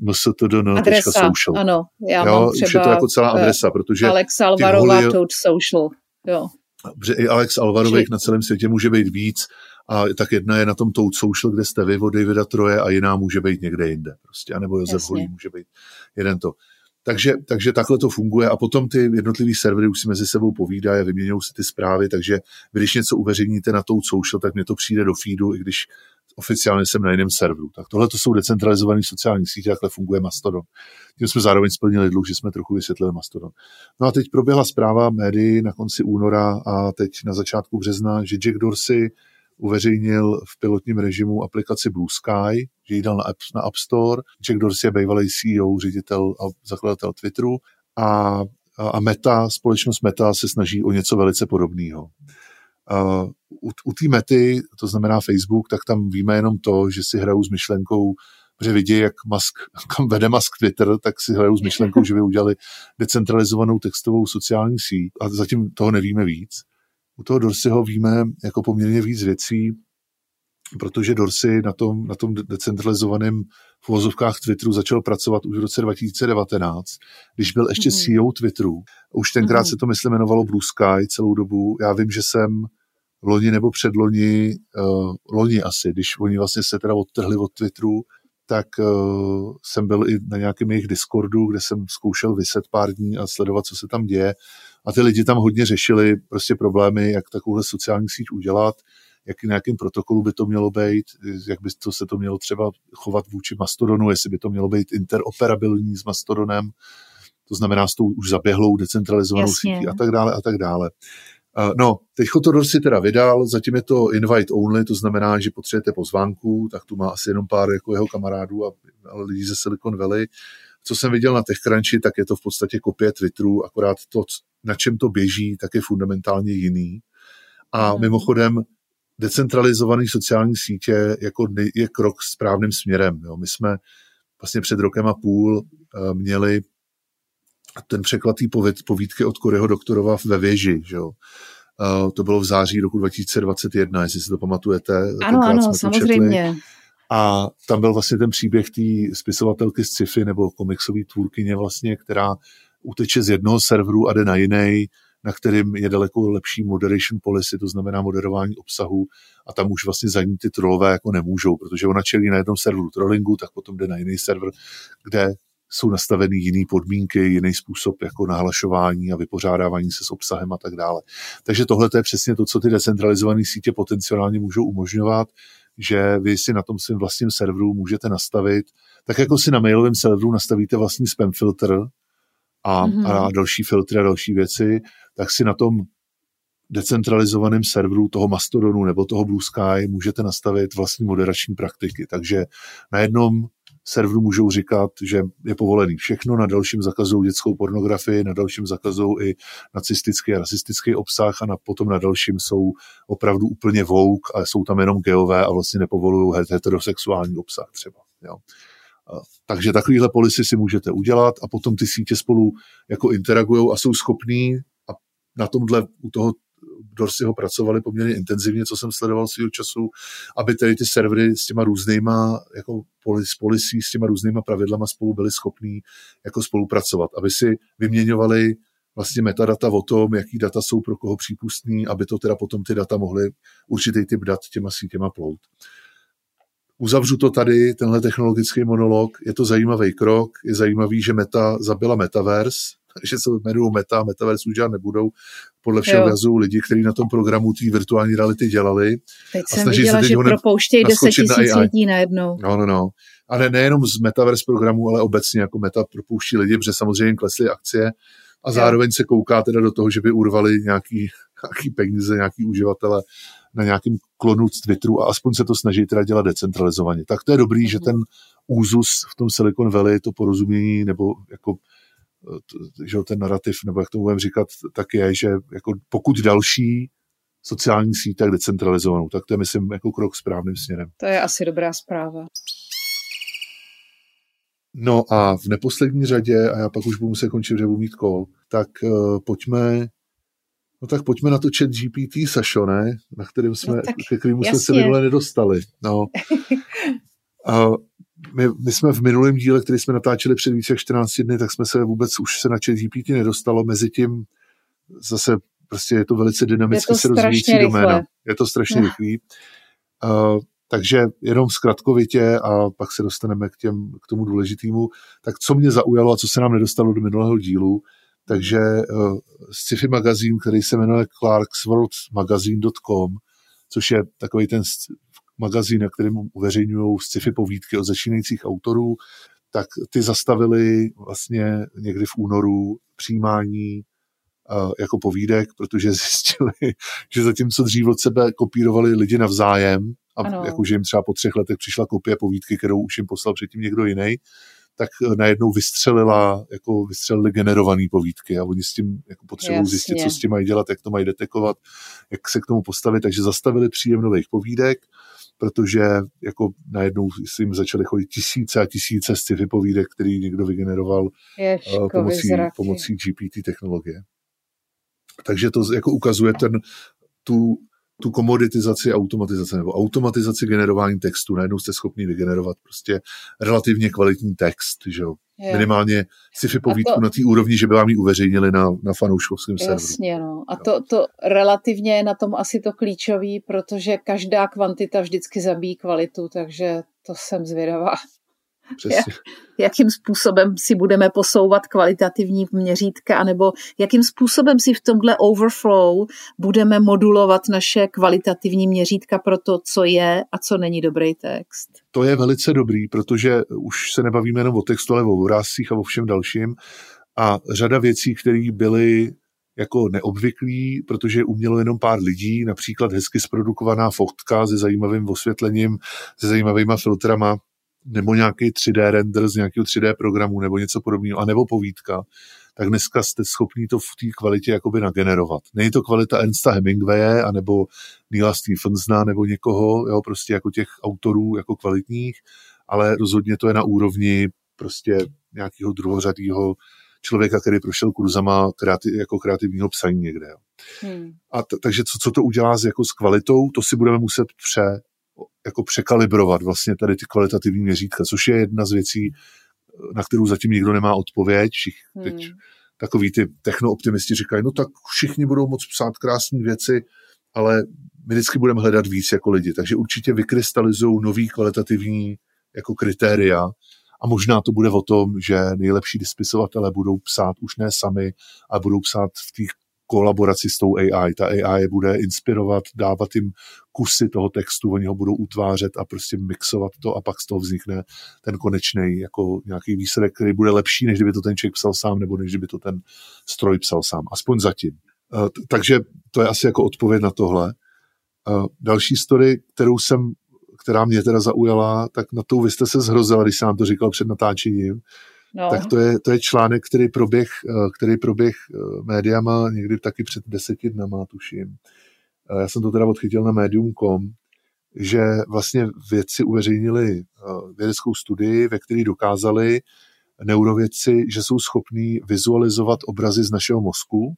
mstdn.social. Ano, já jo, mám třeba už je to jako celá adresa, protože Alex Alvarova Touch Social, jo. Protože i Alex Alvarových na celém světě může být víc a tak jedna je na tom Touch Social, kde jste vy od Davida Troje a jiná může být někde jinde prostě, anebo Josef Holý může být jeden to. Takže, takže takhle to funguje a potom ty jednotlivý servery už si mezi sebou povídají a vyměňují si ty zprávy, takže když něco uveřejníte na tou social, tak mě to přijde do feedu, i když oficiálně jsem na jiném serveru. Tak tohle to jsou decentralizované sociální sítě, takhle funguje Mastodon. Tím jsme zároveň splnili dluh, že jsme trochu vysvětlili Mastodon. No a teď proběhla zpráva médií na konci února a teď na začátku března, že Jack Dorsey uveřejnil v pilotním režimu aplikaci Blue Sky, že ji dal na App, na App Store. Jack Dorsey je bývalý CEO, ředitel a zakladatel Twitteru a, a Meta, společnost Meta se snaží o něco velice podobného. Uh, u, u té mety, to znamená Facebook, tak tam víme jenom to, že si hrajou s myšlenkou, že vidí, jak Musk, *laughs* kam vede Musk Twitter, tak si hrajou s myšlenkou, že by udělali decentralizovanou textovou sociální síť a zatím toho nevíme víc. U toho Dorseyho víme jako poměrně víc věcí, protože Dorsey na tom, na tom decentralizovaném v uvozovkách Twitteru začal pracovat už v roce 2019, když byl ještě mm-hmm. CEO Twitteru. Už tenkrát mm-hmm. se to, myslím, jmenovalo Blue Sky celou dobu. Já vím, že jsem loni nebo předloni, uh, loni asi, když oni vlastně se teda odtrhli od Twitteru, tak uh, jsem byl i na nějakém jejich Discordu, kde jsem zkoušel vyset pár dní a sledovat, co se tam děje. A ty lidi tam hodně řešili prostě problémy, jak takovouhle sociální síť udělat, jaký nějakým protokolu by to mělo být, jak by to se to mělo třeba chovat vůči Mastodonu, jestli by to mělo být interoperabilní s Mastodonem, to znamená s tou už zaběhlou decentralizovanou Jasně. sítí a tak dále a tak dále. No, teď Chodor si teda vydal, zatím je to invite only, to znamená, že potřebujete pozvánku, tak tu má asi jenom pár jako jeho kamarádů a lidí ze Silicon Valley. Co jsem viděl na TechCrunchi, tak je to v podstatě kopie Twitteru, akorát to, na čem to běží, tak je fundamentálně jiný. A mm. mimochodem, decentralizované sociální sítě jako je krok správným směrem. Jo. My jsme vlastně před rokem a půl uh, měli ten překlad té povídky od Koreho doktorova ve věži, že jo. Uh, to bylo v září roku 2021, jestli si to pamatujete. Ano, ano, samozřejmě. A tam byl vlastně ten příběh té spisovatelky z sci-fi nebo komiksové tvůrkyně vlastně, která uteče z jednoho serveru a jde na jiný, na kterým je daleko lepší moderation policy, to znamená moderování obsahu a tam už vlastně za ní ty trolové jako nemůžou, protože ona čelí na jednom serveru trollingu, tak potom jde na jiný server, kde jsou nastaveny jiné podmínky, jiný způsob jako nahlašování a vypořádávání se s obsahem a tak dále. Takže tohle je přesně to, co ty decentralizované sítě potenciálně můžou umožňovat, že vy si na tom svém vlastním serveru můžete nastavit, tak jako si na mailovém serveru nastavíte vlastní spam filtr a, mm-hmm. a další filtry a další věci, tak si na tom decentralizovaném serveru toho Mastodonu nebo toho Blue Sky můžete nastavit vlastní moderační praktiky. Takže na jednom serveru můžou říkat, že je povolený všechno, na dalším zakazují dětskou pornografii, na dalším zakazují i nacistický a rasistický obsah a na, potom na dalším jsou opravdu úplně vouk a jsou tam jenom geové a vlastně nepovolují heterosexuální obsah třeba. Jo. Takže takovýhle policy si můžete udělat a potom ty sítě spolu jako interagují a jsou schopní a na tomhle u toho Dorsiho pracovali poměrně intenzivně, co jsem sledoval svého času, aby tady ty servery s těma různýma jako policy, s těma různýma pravidlama spolu byli schopní jako spolupracovat, aby si vyměňovali vlastně metadata o tom, jaký data jsou pro koho přípustný, aby to teda potom ty data mohly určitý typ dat těma sítěma plout. Uzavřu to tady, tenhle technologický monolog, je to zajímavý krok, je zajímavý, že Meta zabila Metaverse, *laughs* že se jmenují Meta, Metaverse už žádné nebudou, podle všeho vyhazují lidi, kteří na tom programu té virtuální reality dělali. Teď a jsem viděla, že propouštějí 10 tisíc na lidí najednou. No, no, no. A ne, nejenom z Metaverse programu, ale obecně jako Meta propouští lidi, protože samozřejmě klesly akcie a zároveň se kouká teda do toho, že by urvali nějaký, nějaký peníze, nějaký uživatele na nějakým klonu z Twitteru a aspoň se to snaží teda dělat decentralizovaně. Tak to je dobrý, mm. že ten úzus v tom Silicon Valley, to porozumění nebo jako že ten narrativ, nebo jak to budeme říkat, tak je, že jako pokud další sociální síť tak decentralizovanou, tak to je, myslím, jako krok správným směrem. To je asi dobrá zpráva. No a v neposlední řadě, a já pak už budu muset končit, že budu mít kol, tak uh, pojďme No tak pojďme na to chat GPT, Sašo, ne? Na kterým jsme, no ke kterému jsme se minule nedostali. No. *laughs* A my, my, jsme v minulém díle, který jsme natáčeli před více jak 14 dny, tak jsme se vůbec už se na chat GPT nedostalo. Mezi tím zase prostě je to velice dynamicky se rozvíjící doména. Je to strašně no. rychlý. Uh, takže jenom zkratkovitě a pak se dostaneme k, těm, k tomu důležitému. Tak co mě zaujalo a co se nám nedostalo do minulého dílu, takže uh, sci-fi magazín, který se jmenuje clarksworldmagazine.com, což je takový ten magazín, na kterém uveřejňují sci-fi povídky od začínajících autorů, tak ty zastavili vlastně někdy v únoru přijímání uh, jako povídek, protože *laughs* zjistili, že zatímco dřív od sebe kopírovali lidi navzájem, a jakože jim třeba po třech letech přišla kopie povídky, kterou už jim poslal předtím někdo jiný, tak eh, najednou vystřelila, jako vystřelili generované povídky a oni s tím jako potřebují zjistit, co s tím mají dělat, jak to mají detekovat, jak se k tomu postavit, takže zastavili příjem nových povídek, protože jako najednou si jim začaly chodit tisíce a tisíce z těch vypovídek, který někdo vygeneroval Ježko, eh, pomocí, pomocí GPT technologie. Takže to jako ukazuje ten, tu tu komoditizaci automatizace nebo automatizaci generování textu. Najednou jste schopni vygenerovat prostě relativně kvalitní text, že jo. Je. Minimálně sci-fi povídku to, na té úrovni, že by vám ji uveřejnili na, na fanouškovském serveru. Jasně, no. A to, to relativně je na tom asi to klíčový, protože každá kvantita vždycky zabíjí kvalitu, takže to jsem zvědavá. Přesně. Jakým způsobem si budeme posouvat kvalitativní měřítka, anebo jakým způsobem si v tomhle overflow budeme modulovat naše kvalitativní měřítka pro to, co je a co není dobrý text. To je velice dobrý, protože už se nebavíme jenom o textu, ale o obrázcích a o všem dalším. A řada věcí, které byly jako neobvyklý, protože umělo jenom pár lidí, například hezky zprodukovaná fotka se zajímavým osvětlením, se zajímavýma filtrama, nebo nějaký 3D render z nějakého 3D programu nebo něco podobného, anebo povídka, tak dneska jste schopni to v té kvalitě jakoby nagenerovat. Není to kvalita Ernsta Hemingwaye, anebo Neila Stephensona, nebo někoho, jo, prostě jako těch autorů jako kvalitních, ale rozhodně to je na úrovni prostě nějakého druhořadého člověka, který prošel kurzama kreativ, jako kreativního psaní někde. Jo. Hmm. A t- takže co, co to udělá s, jako s kvalitou, to si budeme muset pře, jako překalibrovat vlastně tady ty kvalitativní měřítka, což je jedna z věcí, na kterou zatím nikdo nemá odpověď. Všich, teď hmm. takový ty technooptimisti říkají, no tak všichni budou moc psát krásné věci, ale my vždycky budeme hledat víc jako lidi. Takže určitě vykrystalizují nový kvalitativní jako kritéria a možná to bude o tom, že nejlepší spisovatelé budou psát už ne sami, ale budou psát v těch kolaboraci s tou AI. Ta AI je bude inspirovat, dávat jim kusy toho textu, oni ho budou utvářet a prostě mixovat to a pak z toho vznikne ten konečný jako nějaký výsledek, který bude lepší, než kdyby to ten člověk psal sám, nebo než kdyby to ten stroj psal sám. Aspoň zatím. Eh, takže to je asi jako odpověď na tohle. Eh, další story, kterou jsem, která mě teda zaujala, tak na tou vy jste se zhrozila, když jsem vám to říkal před natáčením, No. Tak to je, to je článek, který proběh, eh, který proběh médiama někdy taky před deseti dnama, tuším. Já jsem to teda odchytil na medium.com, že vlastně vědci uveřejnili vědeckou studii, ve které dokázali neurovědci, že jsou schopní vizualizovat obrazy z našeho mozku,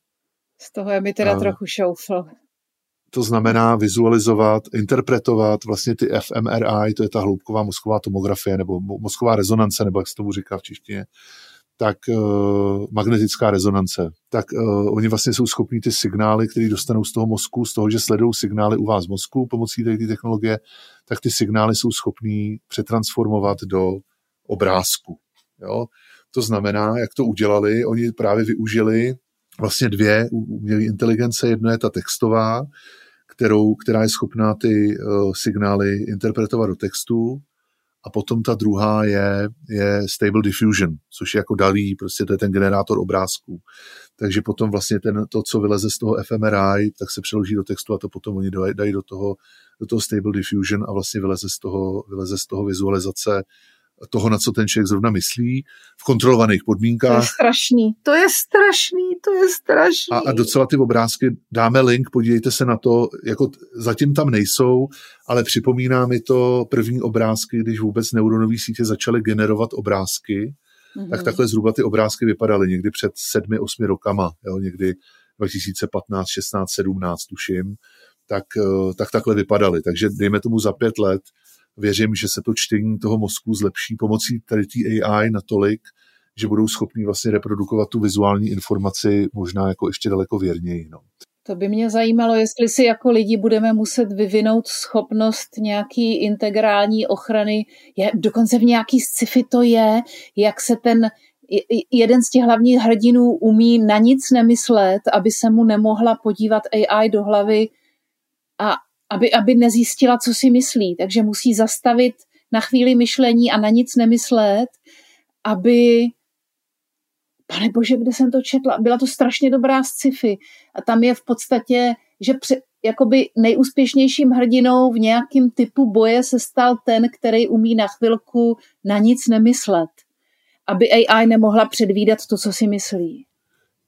z toho je mi teda uh, trochu šoufl. To znamená vizualizovat, interpretovat vlastně ty fMRI, to je ta hloubková mozková tomografie nebo mozková rezonance, nebo jak se tomu říká v češtině, tak uh, magnetická rezonance, tak uh, oni vlastně jsou schopní ty signály, které dostanou z toho mozku, z toho, že sledují signály u vás mozku pomocí té technologie, tak ty signály jsou schopní přetransformovat do obrázku. Jo? To znamená, jak to udělali, oni právě využili vlastně dvě umělé inteligence. Jedno je ta textová, kterou, která je schopná ty uh, signály interpretovat do textu a potom ta druhá je, je Stable Diffusion, což je jako dalí, prostě to je ten generátor obrázků. Takže potom vlastně ten, to, co vyleze z toho fMRI, tak se přeloží do textu a to potom oni dají do toho, do toho Stable Diffusion a vlastně vyleze z toho, vyleze z toho vizualizace toho, na co ten člověk zrovna myslí, v kontrolovaných podmínkách. To je strašný, to je strašný, to je strašný. A, a docela ty obrázky, dáme link, podívejte se na to, jako zatím tam nejsou, ale připomíná mi to první obrázky, když vůbec neuronové sítě začaly generovat obrázky, mm-hmm. tak takhle zhruba ty obrázky vypadaly někdy před sedmi, osmi rokama, jo, někdy 2015, 16, 17 tuším, tak, eh, tak takhle vypadaly. Takže dejme tomu za pět let věřím, že se to čtení toho mozku zlepší pomocí tady té AI natolik, že budou schopni vlastně reprodukovat tu vizuální informaci možná jako ještě daleko věrněji. No. To by mě zajímalo, jestli si jako lidi budeme muset vyvinout schopnost nějaký integrální ochrany, je, dokonce v nějaký sci-fi to je, jak se ten jeden z těch hlavních hrdinů umí na nic nemyslet, aby se mu nemohla podívat AI do hlavy a aby, aby nezjistila, co si myslí. Takže musí zastavit na chvíli myšlení a na nic nemyslet, aby pane bože, kde jsem to četla, byla to strašně dobrá sci-fi a tam je v podstatě, že při, jakoby nejúspěšnějším hrdinou v nějakém typu boje se stal ten, který umí na chvilku na nic nemyslet, aby AI nemohla předvídat to, co si myslí.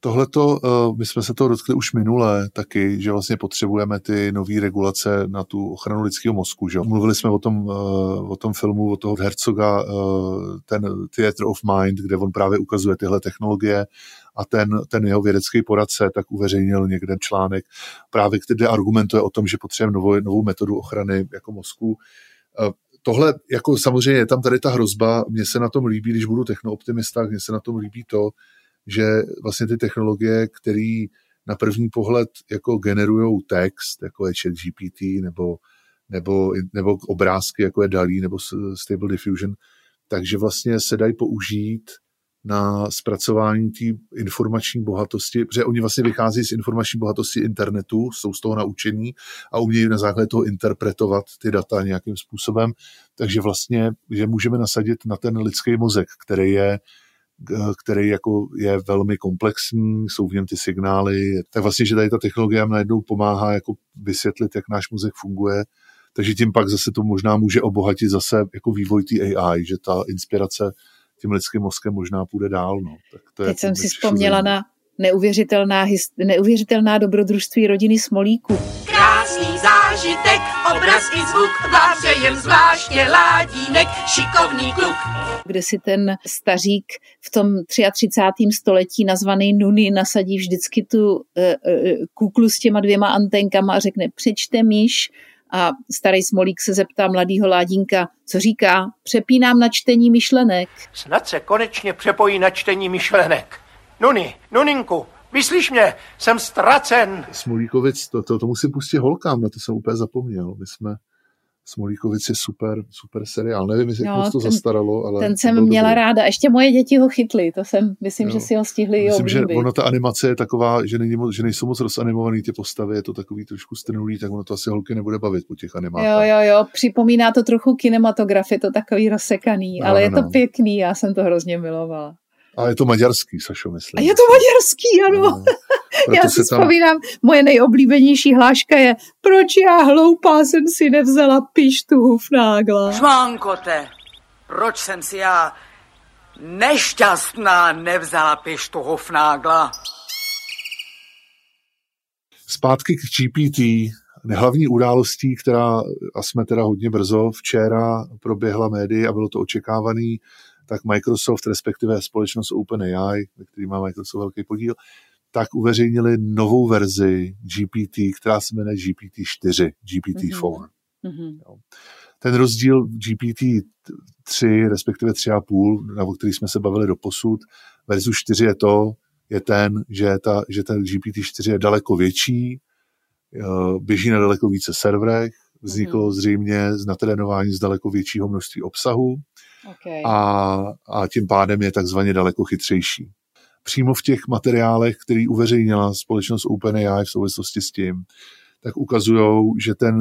Tohleto, eh, my jsme se toho dotkli už minule taky, že vlastně potřebujeme ty nové regulace na tu ochranu lidského mozku. Že? Mluvili jsme o tom, eh, o tom filmu, o toho Herzoga, eh, ten Theater of Mind, kde on právě ukazuje tyhle technologie a ten, ten jeho vědecký poradce tak uveřejnil někde článek, právě který argumentuje o tom, že potřebujeme novou, novou metodu ochrany jako mozku. Tohle, jako samozřejmě je tam tady ta hrozba, mně se na tom líbí, když budu technooptimista, mně se na tom líbí to, že vlastně ty technologie, které na první pohled jako generují text, jako je chat GPT nebo, nebo, nebo obrázky, jako je DALI nebo Stable Diffusion, takže vlastně se dají použít na zpracování té informační bohatosti, protože oni vlastně vychází z informační bohatosti internetu, jsou z toho naučení a umějí na základě toho interpretovat ty data nějakým způsobem. Takže vlastně, že můžeme nasadit na ten lidský mozek, který je který jako je velmi komplexní, jsou v něm ty signály, tak vlastně, že tady ta technologie nám najednou pomáhá jako vysvětlit, jak náš mozek funguje, takže tím pak zase to možná může obohatit zase jako vývoj té AI, že ta inspirace tím lidským mozkem možná půjde dál. No. Tak to Teď je jsem si vzpomněla na neuvěřitelná, neuvěřitelná dobrodružství rodiny Smolíku. Krásný zážitek, obraz i zvuk, vám přejem zvláště ládínek, šikovný kluk. Kde si ten stařík v tom 33. století nazvaný Nuny nasadí vždycky tu e, e, kuklu s těma dvěma antenkama a řekne přečte myš a starý Smolík se zeptá mladýho Ládínka, co říká, přepínám na čtení myšlenek. Snad se konečně přepojí na čtení myšlenek. Nuni, Nuninku, vyslíš mě, jsem ztracen. Smolíkovic, to, to, to musím pustit holkám, na to jsem úplně zapomněl. My jsme, Smolíkovic je super, super seriál. Nevím, jestli no, to ten, zastaralo, ale... Ten jsem měla dobrý. ráda. Ještě moje děti ho chytly, to jsem, myslím, jo. že si ho stihli Myslím, že ono ta animace je taková, že, není, že nejsou moc rozanimovaný ty postavy, je to takový trošku strnulý, tak ono to asi holky nebude bavit po těch animákách. Jo, jo, jo, připomíná to trochu kinematografii, to takový rozsekaný, no, ale no, je to no. pěkný, já jsem to hrozně milovala. A je to maďarský, Sašo, myslím. A je to maďarský, ano. No. *laughs* já si tam... vzpomínám, moje nejoblíbenější hláška je, proč já hloupá jsem si nevzala pištu hufnágla. Švánkote, proč jsem si já nešťastná nevzala pištu hufnágla? Zpátky k GPT, hlavní událostí, která, a jsme teda hodně brzo, včera proběhla médii a bylo to očekávaný, tak Microsoft, respektive společnost OpenAI, ve který má Microsoft velký podíl, tak uveřejnili novou verzi GPT, která se jmenuje GPT-4, GPT-4. Mm-hmm. Ten rozdíl GPT-3, respektive 3,5, na o který jsme se bavili do posud, verzu 4 je to, je ten, že, ta, že ten GPT-4 je daleko větší, eh, běží na daleko více serverech, vzniklo mm-hmm. zřejmě z natrénování z daleko většího množství obsahu okay. a, a tím pádem je takzvaně daleko chytřejší přímo v těch materiálech, který uveřejnila společnost OpenAI v souvislosti s tím, tak ukazují, že ten,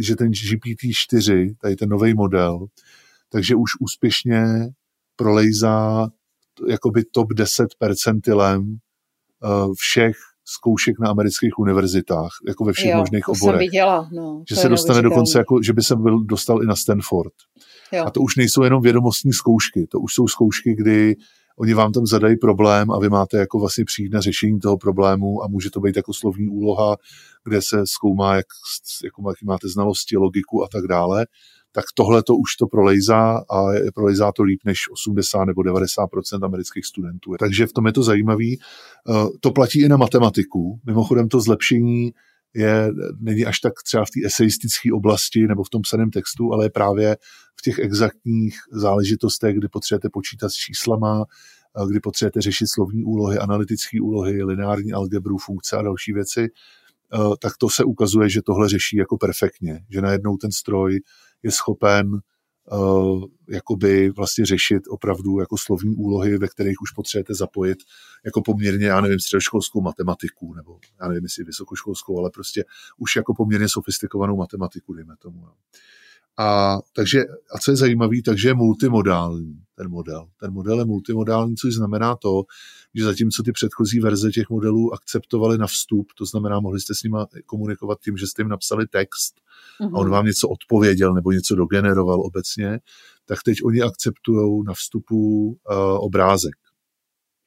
že ten GPT-4, tady ten nový model, takže už úspěšně prolejzá jakoby top 10 percentilem uh, všech zkoušek na amerických univerzitách, jako ve všech jo, možných to oborech. Jsem viděla, no, že se dostane dokonce, jako, že by se byl, dostal i na Stanford. Jo. A to už nejsou jenom vědomostní zkoušky, to už jsou zkoušky, kdy oni vám tam zadají problém a vy máte jako vlastně přijít na řešení toho problému a může to být jako slovní úloha, kde se zkoumá, jak, jako, jaký máte znalosti, logiku a tak dále, tak tohle to už to prolejzá a prolejzá to líp než 80 nebo 90% amerických studentů. Takže v tom je to zajímavý. Eh, to platí i na matematiku. Mimochodem to zlepšení je, není až tak třeba v té eseistické oblasti nebo v tom psaném textu, ale je právě v těch exaktních záležitostech, kdy potřebujete počítat s číslama, kdy potřebujete řešit slovní úlohy, analytické úlohy, lineární algebru, funkce a další věci, tak to se ukazuje, že tohle řeší jako perfektně, že najednou ten stroj je schopen uh, jakoby vlastně řešit opravdu jako slovní úlohy, ve kterých už potřebujete zapojit jako poměrně, já nevím, středoškolskou matematiku, nebo já nevím, jestli vysokoškolskou, ale prostě už jako poměrně sofistikovanou matematiku, dejme tomu. No. A, takže, a co je zajímavé, takže je multimodální ten model. Ten model je multimodální, což znamená to, že zatímco ty předchozí verze těch modelů akceptovali na vstup, to znamená, mohli jste s nimi komunikovat tím, že jste jim napsali text mm-hmm. a on mhm. vám něco odpověděl nebo něco dogeneroval obecně, tak teď oni akceptují na vstupu uh, obrázek.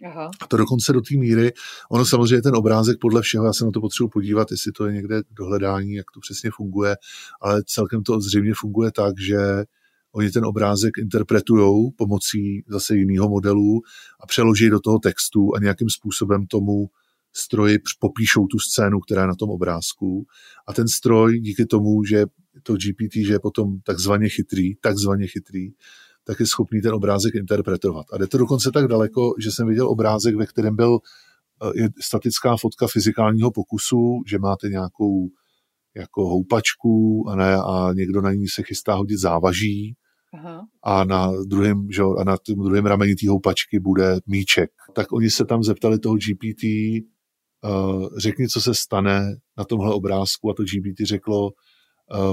Aha. A to dokonce do té míry, ono samozřejmě ten obrázek podle všeho, já se na to potřebuji podívat, jestli to je někde do hledání, jak to přesně funguje, ale celkem to zřejmě funguje tak, že oni ten obrázek interpretují pomocí zase jiného modelu a přeloží do toho textu a nějakým způsobem tomu stroji popíšou tu scénu, která je na tom obrázku. A ten stroj díky tomu, že to GPT, že je potom takzvaně chytrý, takzvaně chytrý, tak je schopný ten obrázek interpretovat. A jde to dokonce tak daleko, že jsem viděl obrázek, ve kterém byl eh, je statická fotka fyzikálního pokusu, že máte nějakou jako houpačku a, ne, a někdo na ní se chystá hodit závaží Aha. a na druhém, že, a na tom druhém rameni té houpačky bude míček. Tak oni se tam zeptali toho GPT, uh, eh, řekni, co se stane na tomhle obrázku a to GPT řeklo,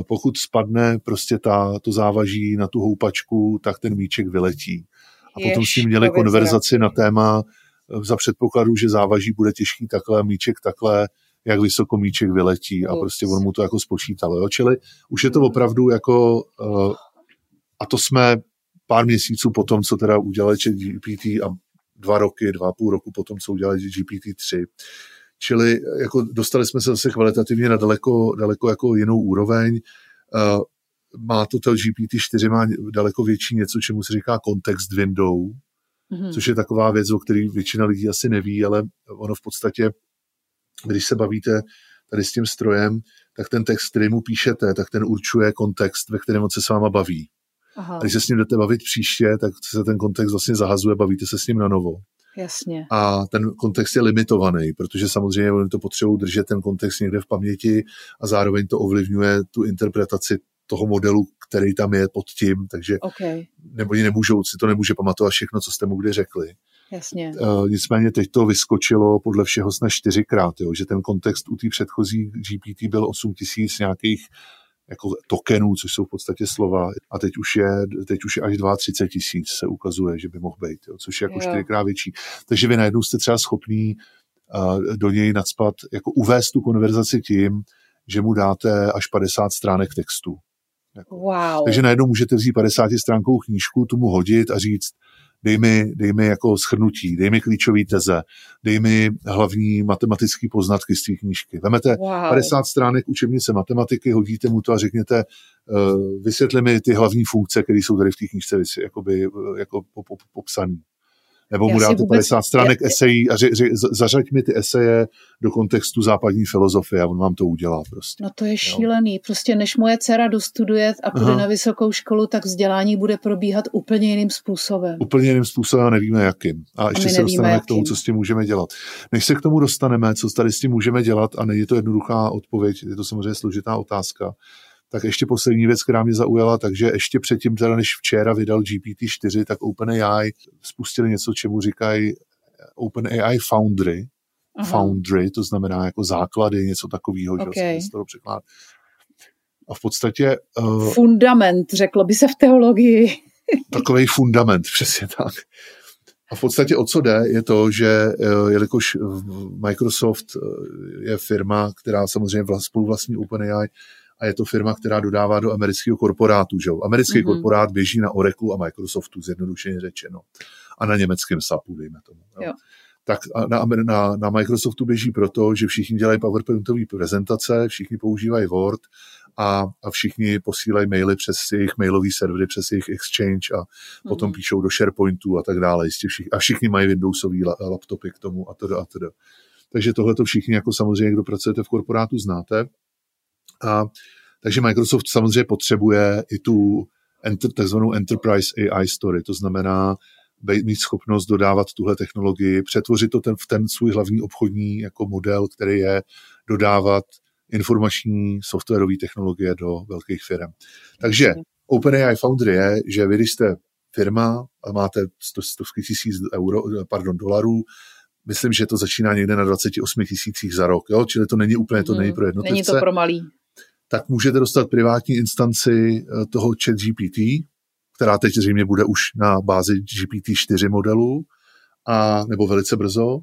pokud spadne prostě ta, to závaží na tu houpačku, tak ten míček vyletí. A Jež, potom s ním měli konverzaci na téma eh, za předpokladu, že závaží bude těžký takhle, míček takhle, jak vysoko míček vyletí a prostě on mu to jako spočítalo. Jo? Čili už je to opravdu jako, uh, a to jsme pár měsíců potom, co teda udělali GPT a dva roky, dva a půl roku potom, co udělali GPT-3, Čili jako dostali jsme se zase kvalitativně na daleko, daleko jako jinou úroveň. Uh, má to to GPT-4 má daleko větší něco, čemu se říká context window, mm-hmm. což je taková věc, o které většina lidí asi neví, ale ono v podstatě, když se bavíte tady s tím strojem, tak ten text, který mu píšete, tak ten určuje kontext, ve kterém on se s váma baví. Aha. A když se s ním jdete bavit příště, tak se ten kontext vlastně zahazuje, bavíte se s ním na novo. Jasně. A ten kontext je limitovaný, protože samozřejmě oni to potřebují držet ten kontext někde v paměti a zároveň to ovlivňuje tu interpretaci toho modelu, který tam je pod tím, takže okay. nebo oni nemůžou, si to nemůže pamatovat všechno, co jste mu kdy řekli. Jasně. Uh, nicméně teď to vyskočilo podle všeho snad čtyřikrát, jo, že ten kontext u té předchozí GPT byl 8000 nějakých jako tokenů, což jsou v podstatě slova, a teď už je, teď už je až 32 tisíc se ukazuje, že by mohl být, jo, což je jako Jo. čtyřikrát větší. Takže vy najednou jste třeba schopný uh, do něj nadspat, jako uvést tu konverzaci tím, že mu dáte až 50 stránek textu. Wow. Takže najednou můžete vzít 50 stránkovou knížku, tu mu hodit a říct, dej mi, dej mi jako schrnutí, dej mi klíčové teze, dej mi hlavní matematické poznatky z té knížky. Vemete Wow. 50 stránek učebnice matematiky, hodíte mu to a řekněte, uh, vysvětli mi ty hlavní funkce, které jsou tady v té knížce jakoby, uh, jako po, po, popsané. Nebo mu dáte vůbec- 50 stránek já- esejí a ře, ře, zařaď mi ty eseje do kontextu západní filozofie a on vám to udělá prostě. No to je šílený. Prostě než moje dcera dostuduje a půjde Aha. na vysokou školu, tak vzdělání bude probíhat úplně jiným způsobem. úplně jiným způsobem a nevíme jakým. A ještě my se dostaneme k tomu, jakým. co s tím můžeme dělat. Než se k tomu dostaneme, co tady s tím můžeme dělat, a není to jednoduchá odpověď, je to samozřejmě složitá otázka, tak ještě poslední věc, která mě zaujala, takže ještě předtím, teda než včera vydal GPT-4, tak OpenAI spustili něco, čemu říkají OpenAI Foundry, Aha. Foundry, to znamená jako základy, něco takového, že Okay. se z toho překládá. A v podstatě uh, Fundament, řeklo by se v teologii. *laughs* takový fundament, přesně tak. A v podstatě o co jde, je to, že eh, jelikož Microsoft eh, je firma, která samozřejmě vla- spoluvlastní OpenAI, a je to firma, která dodává do amerického korporátu. Že? Americký Mhm. mm-hmm. korporát běží na Oracle a Microsoftu, zjednodušeně řečeno. A na německém SAPu, dejme tomu. Jo? Jo. Tak na, na, na Microsoftu běží proto, že všichni dělají PowerPointové prezentace, všichni používají Word a, a všichni posílají maily přes jejich mailový servery, přes jejich Exchange a potom Mhm. píšou do SharePointu a tak dále. Jistě všichni, a všichni mají Windowsový la, laptopy k tomu a teda a teda. Takže tohle to všichni, jako samozřejmě, kdo pracujete v korporátu, znáte. A, takže Microsoft samozřejmě potřebuje i tu enter, takzvanou Enterprise AI Story, to znamená mít schopnost dodávat tuhle technologii, přetvořit to ten, v ten svůj hlavní obchodní jako model, který je dodávat informační softwarové technologie do velkých firm. Takže OpenAI Foundry je, že vy, když jste firma a máte sto, stovky tisíc euro, pardon, dolarů, myslím, že to začíná někde na 28 tisících za rok, jo? čili to není úplně, to Mhm. není pro jednotlivce Není to pro malý. Tak můžete dostat privátní instanci eh, toho chat GPT, která teď zřejmě bude už na bázi GPT-4 modelu, a, nebo velice brzo.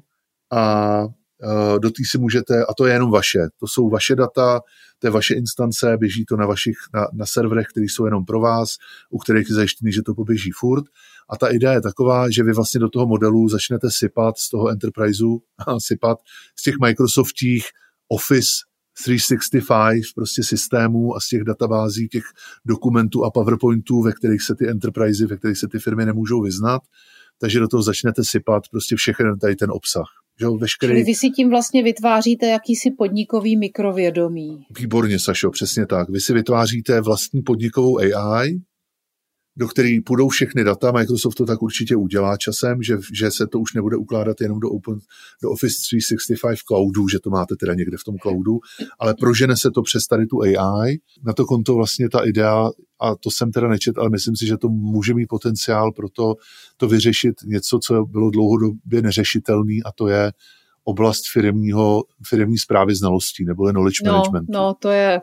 A eh, do té si můžete, a to je jenom vaše, to jsou vaše data, to je vaše instance, běží to na vašich, na, na serverech, které jsou jenom pro vás, u kterých je zajištěný, že to poběží furt. A ta idea je taková, že vy vlastně do toho modelu začnete sypat z toho enterpriseu, *laughs* sypat z těch Microsoftích Office 365 prostě systémů a z těch databází, těch dokumentů a PowerPointů, ve kterých se ty enterprisey, ve kterých se ty firmy nemůžou vyznat, takže do toho začnete sypat prostě všechny tady ten obsah. Že veškerý... Čili vy si tím vlastně vytváříte jakýsi podnikový mikrovědomí. Výborně, Sašo, přesně tak. Vy si vytváříte vlastní podnikovou AI, do který půjdou všechny data. Microsoft to tak určitě udělá časem, že, že se to už nebude ukládat jenom do, Open, do Office 365 cloudu, že to máte teda někde v tom cloudu, ale prožene se to přes tady tu AI. Na to konto vlastně ta idea, a to jsem teda nečet, ale myslím si, že to může mít potenciál pro to, to vyřešit něco, co bylo dlouhodobě neřešitelný a to je oblast firmního, firmní zprávy znalostí, nebo knowledge No, management. no, to je...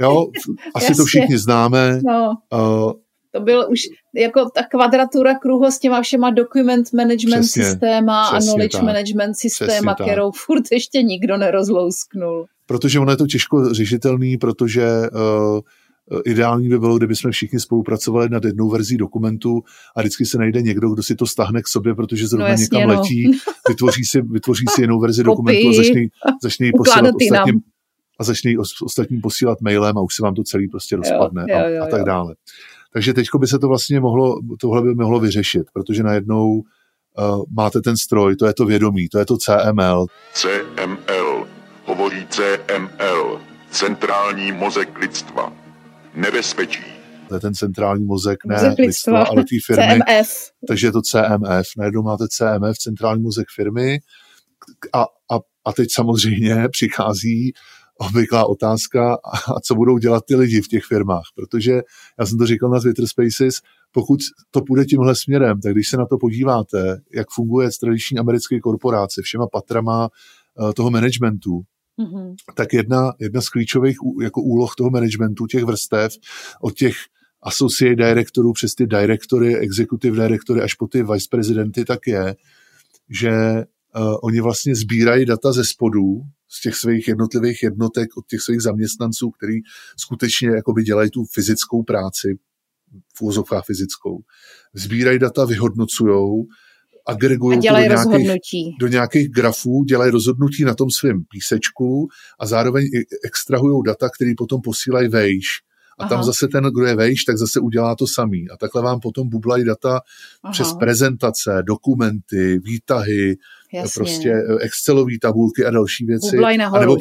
Jo, *laughs* asi Jasně. to všichni známe. No. Uh, To byl už jako ta kvadratura kruhu s těma všema document management Přesně, systéma a přesně knowledge tak. management systéma, Přesně tak. kterou furt ještě nikdo nerozlousknul. protože ono je to těžko řešitelný, protože uh, ideální by bylo, kdyby jsme všichni spolupracovali nad jednou verzí dokumentu a vždycky se najde někdo, kdo si to stáhne k sobě, protože zrovna No jasně, někam no. letí, vytvoří si, vytvoří si jinou verzi *laughs* Kopii. dokumentu a začne, ji- začne ji posílat ostatním, a začne ji ostatním posílat mailem a už se vám to celý prostě rozpadne jo, a, jo, a tak jo. Takže teď by se to vlastně mohlo, tohle by mohlo vyřešit, protože najednou uh, máte ten stroj, to je to vědomí, to je to CML, CML. Hovoří CML. Centrální mozek lidstva. Nebezpečí. to je ten centrální mozek, ne Mozek lidstva. lidstva, ale té firmy. CMF. Takže je to CMF. Najednou máte CMF, centrální mozek firmy. A, a, a teď samozřejmě přichází obvyklá otázka, a co budou dělat ty lidi v těch firmách. Protože já jsem to říkal na Twitter Spaces, pokud to půjde tímhle směrem, tak když se na to podíváte, jak funguje tradiční americké korporace všema patrama eh, toho managementu, Mhm. tak jedna, jedna z klíčových jako úloh toho managementu, těch vrstev, od těch associate directorů přes ty directory, executive directory až po ty vice prezidenty, tak je, že uh, oni vlastně sbírají data ze spodu, z těch svých jednotlivých jednotek, od těch svých zaměstnanců, který skutečně jakoby dělají tu fyzickou práci, v úvozovkách fyzickou. Sbírají data, vyhodnocujou, agregují to do nějakých, rozhodnutí. do nějakých grafů, dělají rozhodnutí na tom svém písečku a zároveň extrahují data, které potom posílají vejš. A Aha. tam Aha. zase ten, kdo je vejš, tak zase udělá to samý. A takhle vám potom bublají data Aha. Přes prezentace, dokumenty, výtahy, Jasně. prostě eh, Excelové tabulky a další věci. Bublaj nahoru, a nebo,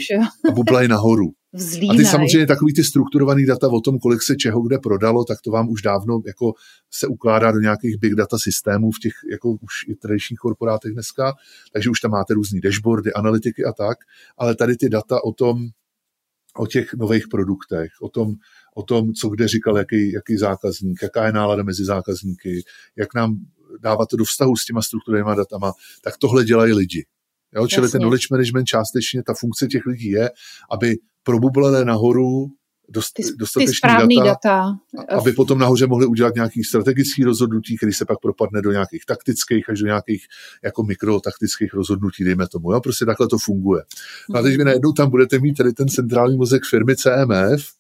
a bublaj nahoru. *laughs* A Vzlínaj. ty samozřejmě takový ty strukturovaný data o tom, kolik se čeho kde prodalo, tak to vám už dávno jako se ukládá do nějakých big data systémů v těch jako už i tradičních korporátech dneska, takže už tam máte různý dashboardy, analytiky a tak, ale tady ty data o tom, o těch nových produktech, o tom, o tom, co kde říkal, jaký, jaký zákazník, jaká je nálada mezi zákazníky, jak nám dávat to do vztahu s těma strukturovanými datama, tak tohle dělají lidi. Jo? Čili Jasně. ten knowledge management částečně, ta funkce těch lidí je, aby probublené nahoru dost, Ty dostatečný správný data, data. aby potom nahoře mohli udělat nějaký strategický rozhodnutí, který se pak propadne do nějakých taktických až do nějakých jako mikrotaktických rozhodnutí, dejme tomu. Jo? Prostě takhle to funguje. No a teď vy najednou tam budete mít tady ten centrální mozek firmy CMF,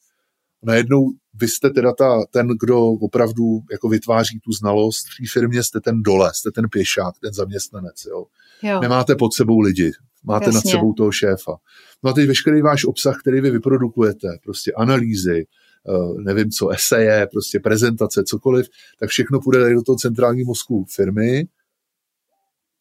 najednou vy jste teda ta, ten, kdo opravdu jako vytváří tu znalost v té firmě, jste ten dole, jste ten pěšák, ten zaměstnanec. Jo? Jo. Nemáte pod sebou lidi, máte Jasně. nad sebou toho šéfa. No a teď veškerý váš obsah, který vy vyprodukujete, prostě analýzy, eh, nevím co, eseje, prostě prezentace, cokoliv, tak všechno půjde tady do toho centrálního mozku firmy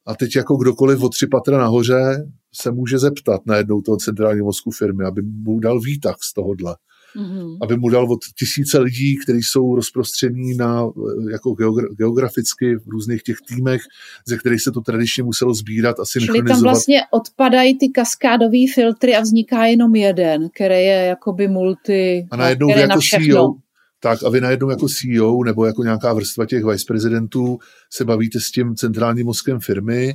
a teď jako kdokoliv o tři patra nahoře se může zeptat najednou toho centrálního mozku firmy, aby mu dal výtah z tohohle Mhm. aby mu dal od tisíce lidí, kteří jsou rozprostření na, jako geogra- geograficky v různých těch týmech, ze kterých se to tradičně muselo sbírat a Čili tam synchronizovat. vlastně odpadají ty kaskádové filtry a vzniká jenom jeden, který je jakoby multi, a najednou který je na jako všechno. CEO, tak a vy najednou jako CEO nebo jako nějaká vrstva těch viceprezidentů se bavíte s tím centrálním mozkem firmy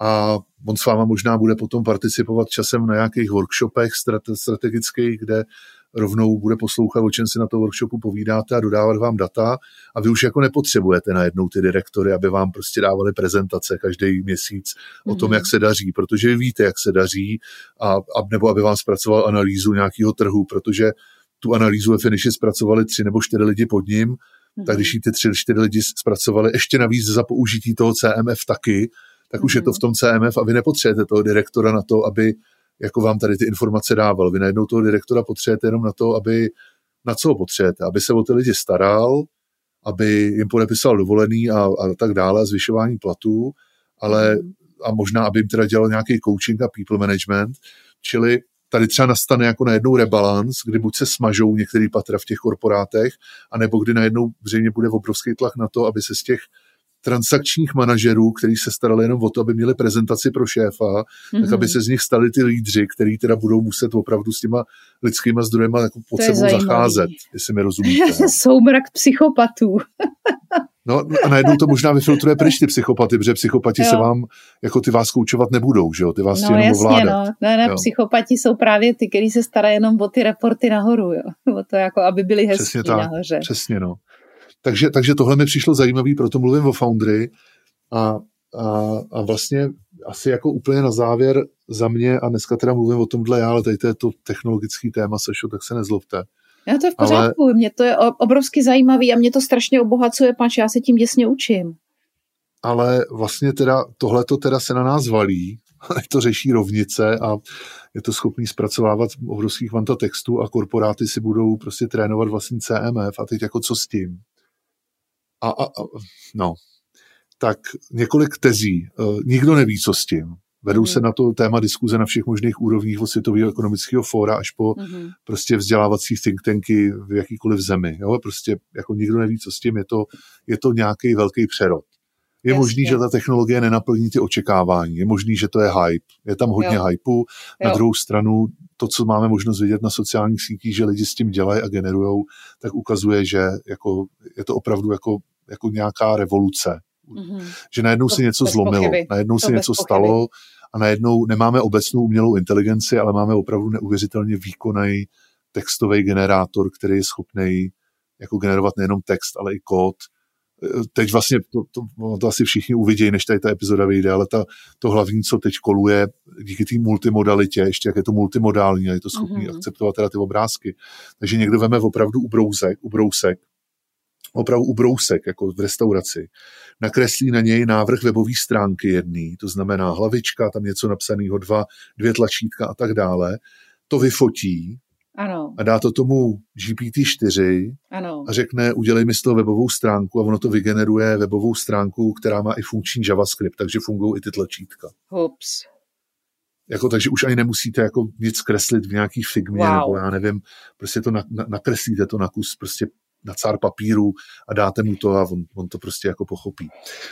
a on s váma možná bude potom participovat časem na nějakých workshopech strate- strategických, kde rovnou bude poslouchat, o čem si na to workshopu povídáte a dodávat vám data a vy už jako nepotřebujete najednou ty direktory, aby vám prostě dávali prezentace každý měsíc o tom, Mhm. jak se daří, protože vy víte, jak se daří a, a nebo aby vám zpracoval analýzu nějakého trhu, protože tu analýzu ve finiši zpracovali tři nebo čtyři lidi pod ním, Mhm. tak když ji ty tři, čtyři lidi zpracovali ještě navíc za použití toho CMF taky, tak už je Mhm. to v tom CMF a vy nepotřebujete toho direktora na to, aby jako vám tady ty informace dával. Vy najednou toho direktora potřebujete jenom na to, aby na co ho potřebujete, aby se o ty lidi staral, aby jim podepisal dovolený a, a tak dále, zvyšování platů, ale a možná, aby jim teda dělal nějaký coaching a people management, čili tady třeba nastane jako najednou rebalans, kdy buď se smažou některý patra v těch korporátech, anebo kdy najednou zřejmě bude obrovský tlak na to, aby se z těch transakčních manažerů, kteří se starali jenom o to, aby měli prezentaci pro šéfa, mm-hmm. tak Mhm. aby se z nich stali ty lídři, který teda budou muset opravdu s těma lidskýma zdrojema jako pod To je sebou zajímavý. zacházet, jestli mi rozumíte. no. *laughs* Soumrak psychopatů. No a najednou to možná vyfiltruje pryč ty psychopaty, protože psychopati Jo. se vám, jako ty vás koučovat nebudou, že jo, ty vás No jenom jasně, ovládat. no. Ne, ne, Jo. psychopati jsou právě ty, kteří se starají jenom o ty reporty nahoru, jo. O to jako, aby byli hezký Přesně tak, nahoře. přesně no. Takže, takže tohle mi přišlo zajímavý, proto mluvím o Foundry a, a, a vlastně asi jako úplně na závěr za mě, a dneska teda mluvím o tomhle já, ale tady to je to technologický téma, Sašo, tak se nezlobte. Já to je v Ale- pořádku, mě to je obrovsky zajímavý a mě to strašně obohacuje, pač já se tím děsně učím. ale vlastně teda tohleto teda se na nás valí, *laughs* to řeší rovnice a je to schopný zpracovávat obrovských kvanta textů a korporáty si budou prostě trénovat vlastní CMF a teď jako co s tím? A, a, a no, tak několik tezí. Eh, Nikdo neví, co s tím. Vedou mm-hmm. se na to téma diskuze na všech možných úrovních od Světového ekonomického fóra až po mm-hmm. prostě vzdělávací think tanky v jakýkoliv zemi. Jo? Prostě jako nikdo neví, co s tím, je to, je to nějaký velký přerod. Je Jasně. možný, že ta technologie nenaplní ty očekávání. Je možný, že to je hype. Je tam hodně jo. hypeu. Na jo. druhou stranu, to, co máme možnost vidět na sociálních sítích, že lidi s tím dělají a generují, tak ukazuje, že jako, je to opravdu jako, jako nějaká revoluce. Mm-hmm. Že najednou to se něco zlomilo, pochyby. najednou to se něco pochyby. stalo a najednou nemáme obecnou umělou inteligenci, ale máme opravdu neuvěřitelně výkonný textový generátor, který je schopný jako generovat nejenom text, ale i kód, teď vlastně to, to, to asi všichni uvidějí, než tady ta epizoda vyjde, ale ta, to hlavní, co teď koluje díky té multimodalitě, ještě jak je to multimodální a je to schopný mm-hmm. akceptovat teda ty obrázky. Takže někdo veme opravdu ubrousek, ubrousek, opravdu ubrousek, jako v restauraci, nakreslí na něj návrh webové stránky jedný, to znamená hlavička, tam něco napsaného, dva, dvě tlačítka a tak dále, to vyfotí, ano. A dá to tomu GPT-4 ano. a řekne, udělej mi z toho webovou stránku a ono to vygeneruje webovou stránku, která má i funkční JavaScript, takže fungují i ty tlačítka. Hups. Jako, takže už ani nemusíte jako nic kreslit v nějaký figmě, wow. nebo já nevím, prostě to na, na, nakreslíte to na kus prostě na cár papíru a dáte mu to a on, on to prostě jako pochopí.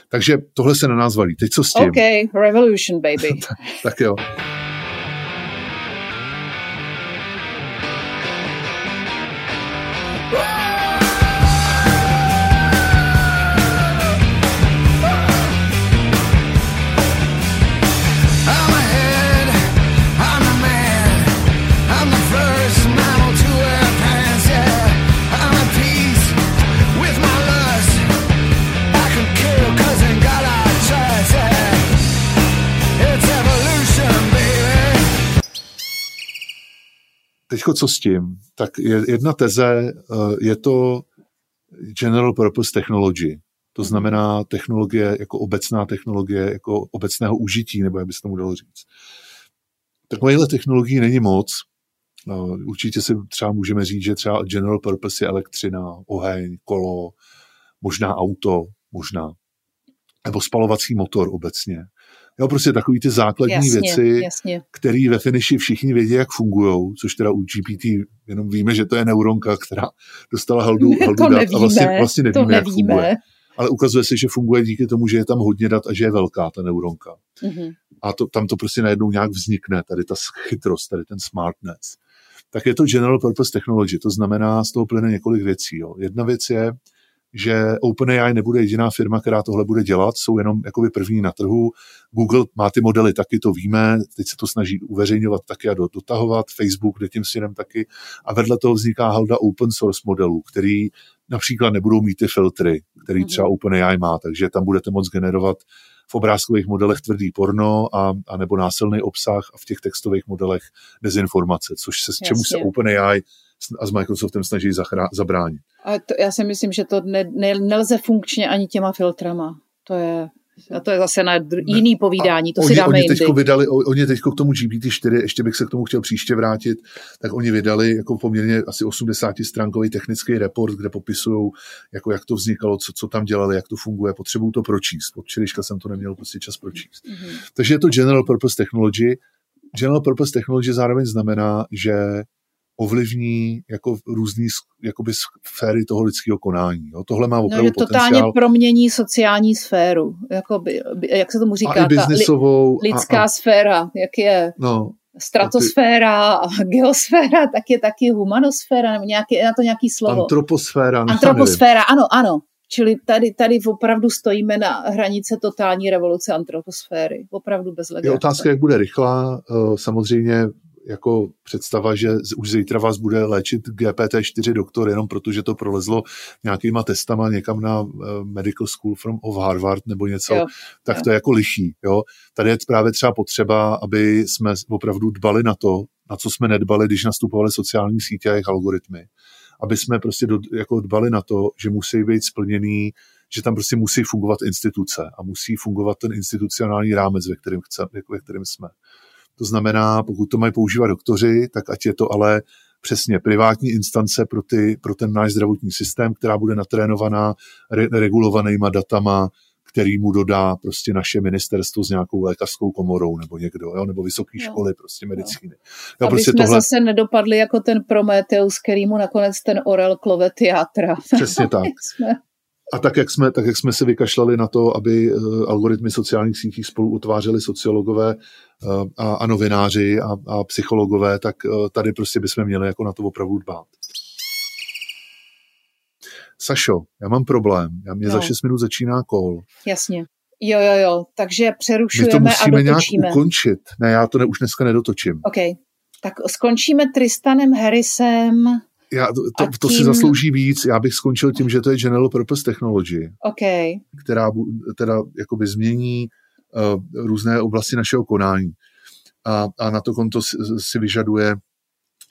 Takže tohle se na nás valí. Teď co s tím? OK, revolution, baby. tak, *laughs* tak jo. Teďko co s tím? Tak jedna teze eh, je to General Purpose Technology. To znamená technologie jako obecná technologie, jako obecného užití, nebo jak by se tomu dalo říct. Takovýchhle technologií není moc. Eh, určitě si třeba můžeme říct, že třeba general purpose je elektřina, oheň, kolo, možná auto, možná. Nebo spalovací motor obecně. Jo, prostě takový ty základní jasně, věci, které ve finiši všichni vědí, jak fungují, což teda u GPT jenom víme, že to je neuronka, která dostala haldu, haldu *laughs* dat nevíme, a vlastně, vlastně nevíme, to nevíme. jak funguje. Ale ukazuje se, že funguje díky tomu, že je tam hodně dat a že je velká ta neuronka. Mm-hmm. A to, tam to prostě najednou nějak vznikne, tady ta chytrost, tady ten smartness. Tak je to general purpose technology, to znamená, z toho plyne několik věcí. Jo. Jedna věc je, že OpenAI nebude jediná firma, která tohle bude dělat, jsou jenom jakoby první na trhu. Google má ty modely taky, to víme, teď se to snaží uveřejňovat taky a dotahovat, Facebook jde tím směrem taky a vedle toho vzniká halda open source modelů, který například nebudou mít ty filtry, který mhm. třeba OpenAI má, takže tam budete moct generovat v obrázkových modelech tvrdý porno a, a nebo násilný obsah a v těch textových modelech dezinformace, což se, s čemu se OpenAI a s Microsoftem snaží zachrá, zabránit. A to, já si myslím, že to ne, ne, nelze funkčně ani těma filtrama. To je a to je zase na jiný povídání, to oni, si dáme oni jindy. Teďko vydali, oni teď k tomu GPT-4, ještě bych se k tomu chtěl příště vrátit, tak oni vydali jako poměrně asi 80 stránkový technický report, kde popisují, jako jak to vznikalo, co, co tam dělali, jak to funguje, potřebuju to pročíst. Od včerejška jsem to neměl prostě čas pročíst. Mm-hmm. Takže je to General Purpose Technology. General Purpose Technology zároveň znamená, že ovlivní jako různý jakoby sféry toho lidského konání. Jo. Tohle má opravdu no, že totálně potenciál. promění sociální sféru. Jakoby, jak se tomu říká? A i. Li, lidská a, a, sféra, jak je no, stratosféra a geosféra, tak je taky humanosféra, nebo nějaký, na to nějaký slovo. Antroposféra. Antroposféra, ano, ano. Čili tady, tady opravdu stojíme na hranice totální revoluce antroposféry. Opravdu bez legrace. Je otázka, jak bude rychlá. Eh, samozřejmě jako představa, že už zítra vás bude léčit GPT-4 doktor jenom protože to prolezlo nějakýma testama někam na eh, Medical School from of Harvard nebo něco, jo, tak jo. to je jako lichý. Jo? Tady je právě třeba potřeba, aby jsme opravdu dbali na to, na co jsme nedbali, když nastupovali sociální sítě a jejich algoritmy. Aby jsme prostě do, jako dbali na to, že musí být splněný že tam prostě musí fungovat instituce a musí fungovat ten institucionální rámec, ve kterém, chce, ve kterém jsme. To znamená, pokud to mají používat doktoři, tak ať je to ale přesně privátní instance pro, ty, pro ten náš zdravotní systém, která bude natrénovaná re, regulovanýma datama, který mu dodá prostě naše ministerstvo s nějakou lékařskou komorou nebo někdo, jo, nebo vysoké školy prostě medicíny. Jo, Aby prostě jsme tohle... zase nedopadli jako ten Prometeus, který mu nakonec ten Orel klove teatra. Přesně tak. *laughs* jsme... A tak jak, jsme, tak, jak jsme se vykašlali na to, aby uh, algoritmy sociálních sítí spolu utvářeli sociologové uh, a, a novináři a, a psychologové, tak uh, tady prostě bychom měli jako na to opravdu dbát. Sašo, já mám problém. Já mě no. za 6 minut začíná kol. Jasně. Jo, jo, jo. Takže přerušujeme My to musíme a nějak ukončit. Ne, já to ne, už dneska nedotočím. OK. Tak skončíme Tristanem Harrisem. Já, to, to, tím... to si zaslouží víc. Já bych skončil tím, že to je General Purpose Technology, okay. která teda jakoby změní uh, různé oblasti našeho konání. A, a na to konto si, si vyžaduje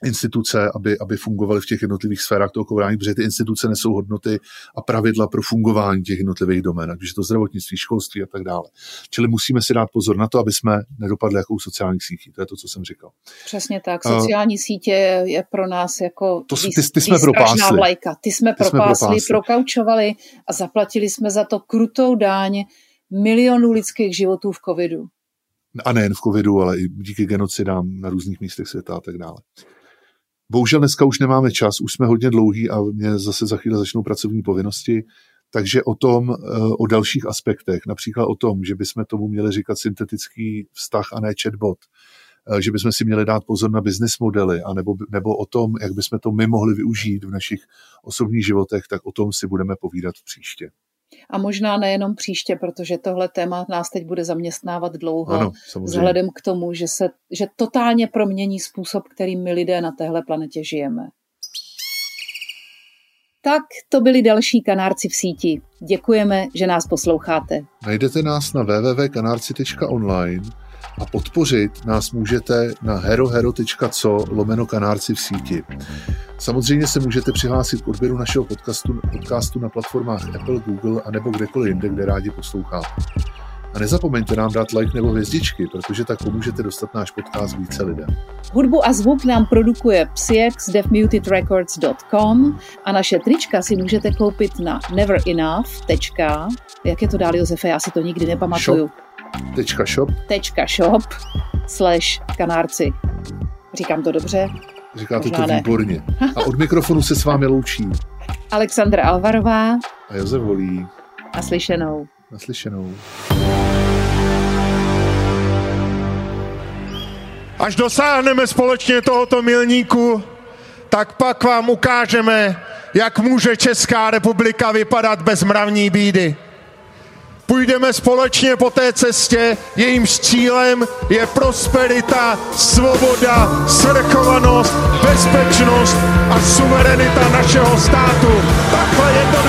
instituce, aby, aby fungovaly v těch jednotlivých sférách toho kovrání, protože ty instituce nesou hodnoty a pravidla pro fungování těch jednotlivých domén, ať je to zdravotnictví, školství a tak dále. Čili musíme si dát pozor na to, aby jsme nedopadli jako u sociálních sítí. To je to, co jsem říkal. Přesně tak. Sociální uh, sítě je pro nás jako to, ty, ty, ty jsme propásli. Vlajka. Ty jsme ty propásli, jsme propásli, prokaučovali a zaplatili jsme za to krutou dáň milionů lidských životů v covidu. A nejen v covidu, ale i díky genocidám na různých místech světa a tak dále. Bohužel dneska už nemáme čas, už jsme hodně dlouhý a mě zase za chvíli začnou pracovní povinnosti, takže o tom, eh, o dalších aspektech, například o tom, že bychom tomu měli říkat syntetický vztah a ne chatbot, eh, že bychom si měli dát pozor na business modely, anebo, nebo o tom, jak bychom to my mohli využít v našich osobních životech, tak o tom si budeme povídat příště. A možná nejenom příště, protože tohle téma nás teď bude zaměstnávat dlouho, ano, vzhledem k tomu, že se že totálně promění způsob, kterým my lidé na téhle planetě žijeme. Tak to byli další kanárci v síti. Děkujeme, že nás posloucháte. Najdete nás na www.kanárci.online a podpořit nás můžete na herohero.co lomeno kanárci v síti. Samozřejmě se můžete přihlásit k odběru našeho podcastu, podcastu na platformách Apple, Google a nebo kdekoliv jinde, kde rádi posloucháte. A nezapomeňte nám dát like nebo hvězdičky, protože tak pomůžete dostat náš podcast více lidem. Hudbu a zvuk nám produkuje Psyx deafmutedrecords.com a naše trička si můžete koupit na neverenough. Jak je to dál, Josefe? Já si to nikdy nepamatuju. Shop. Tečka shop. Tečka shop slash kanárci. Říkám to dobře? Říkáte to výborně. A od mikrofonu se s vámi loučí Alexandra Alvarová a Josef Volí. Naslyšenou. Naslyšenou. Až dosáhneme společně tohoto milníku, tak pak vám ukážeme, jak může Česká republika vypadat bez mravní bídy. Půjdeme společně po té cestě, jejímž cílem je prosperita, svoboda, svrchovanost, bezpečnost a suverenita našeho státu. Takhle je to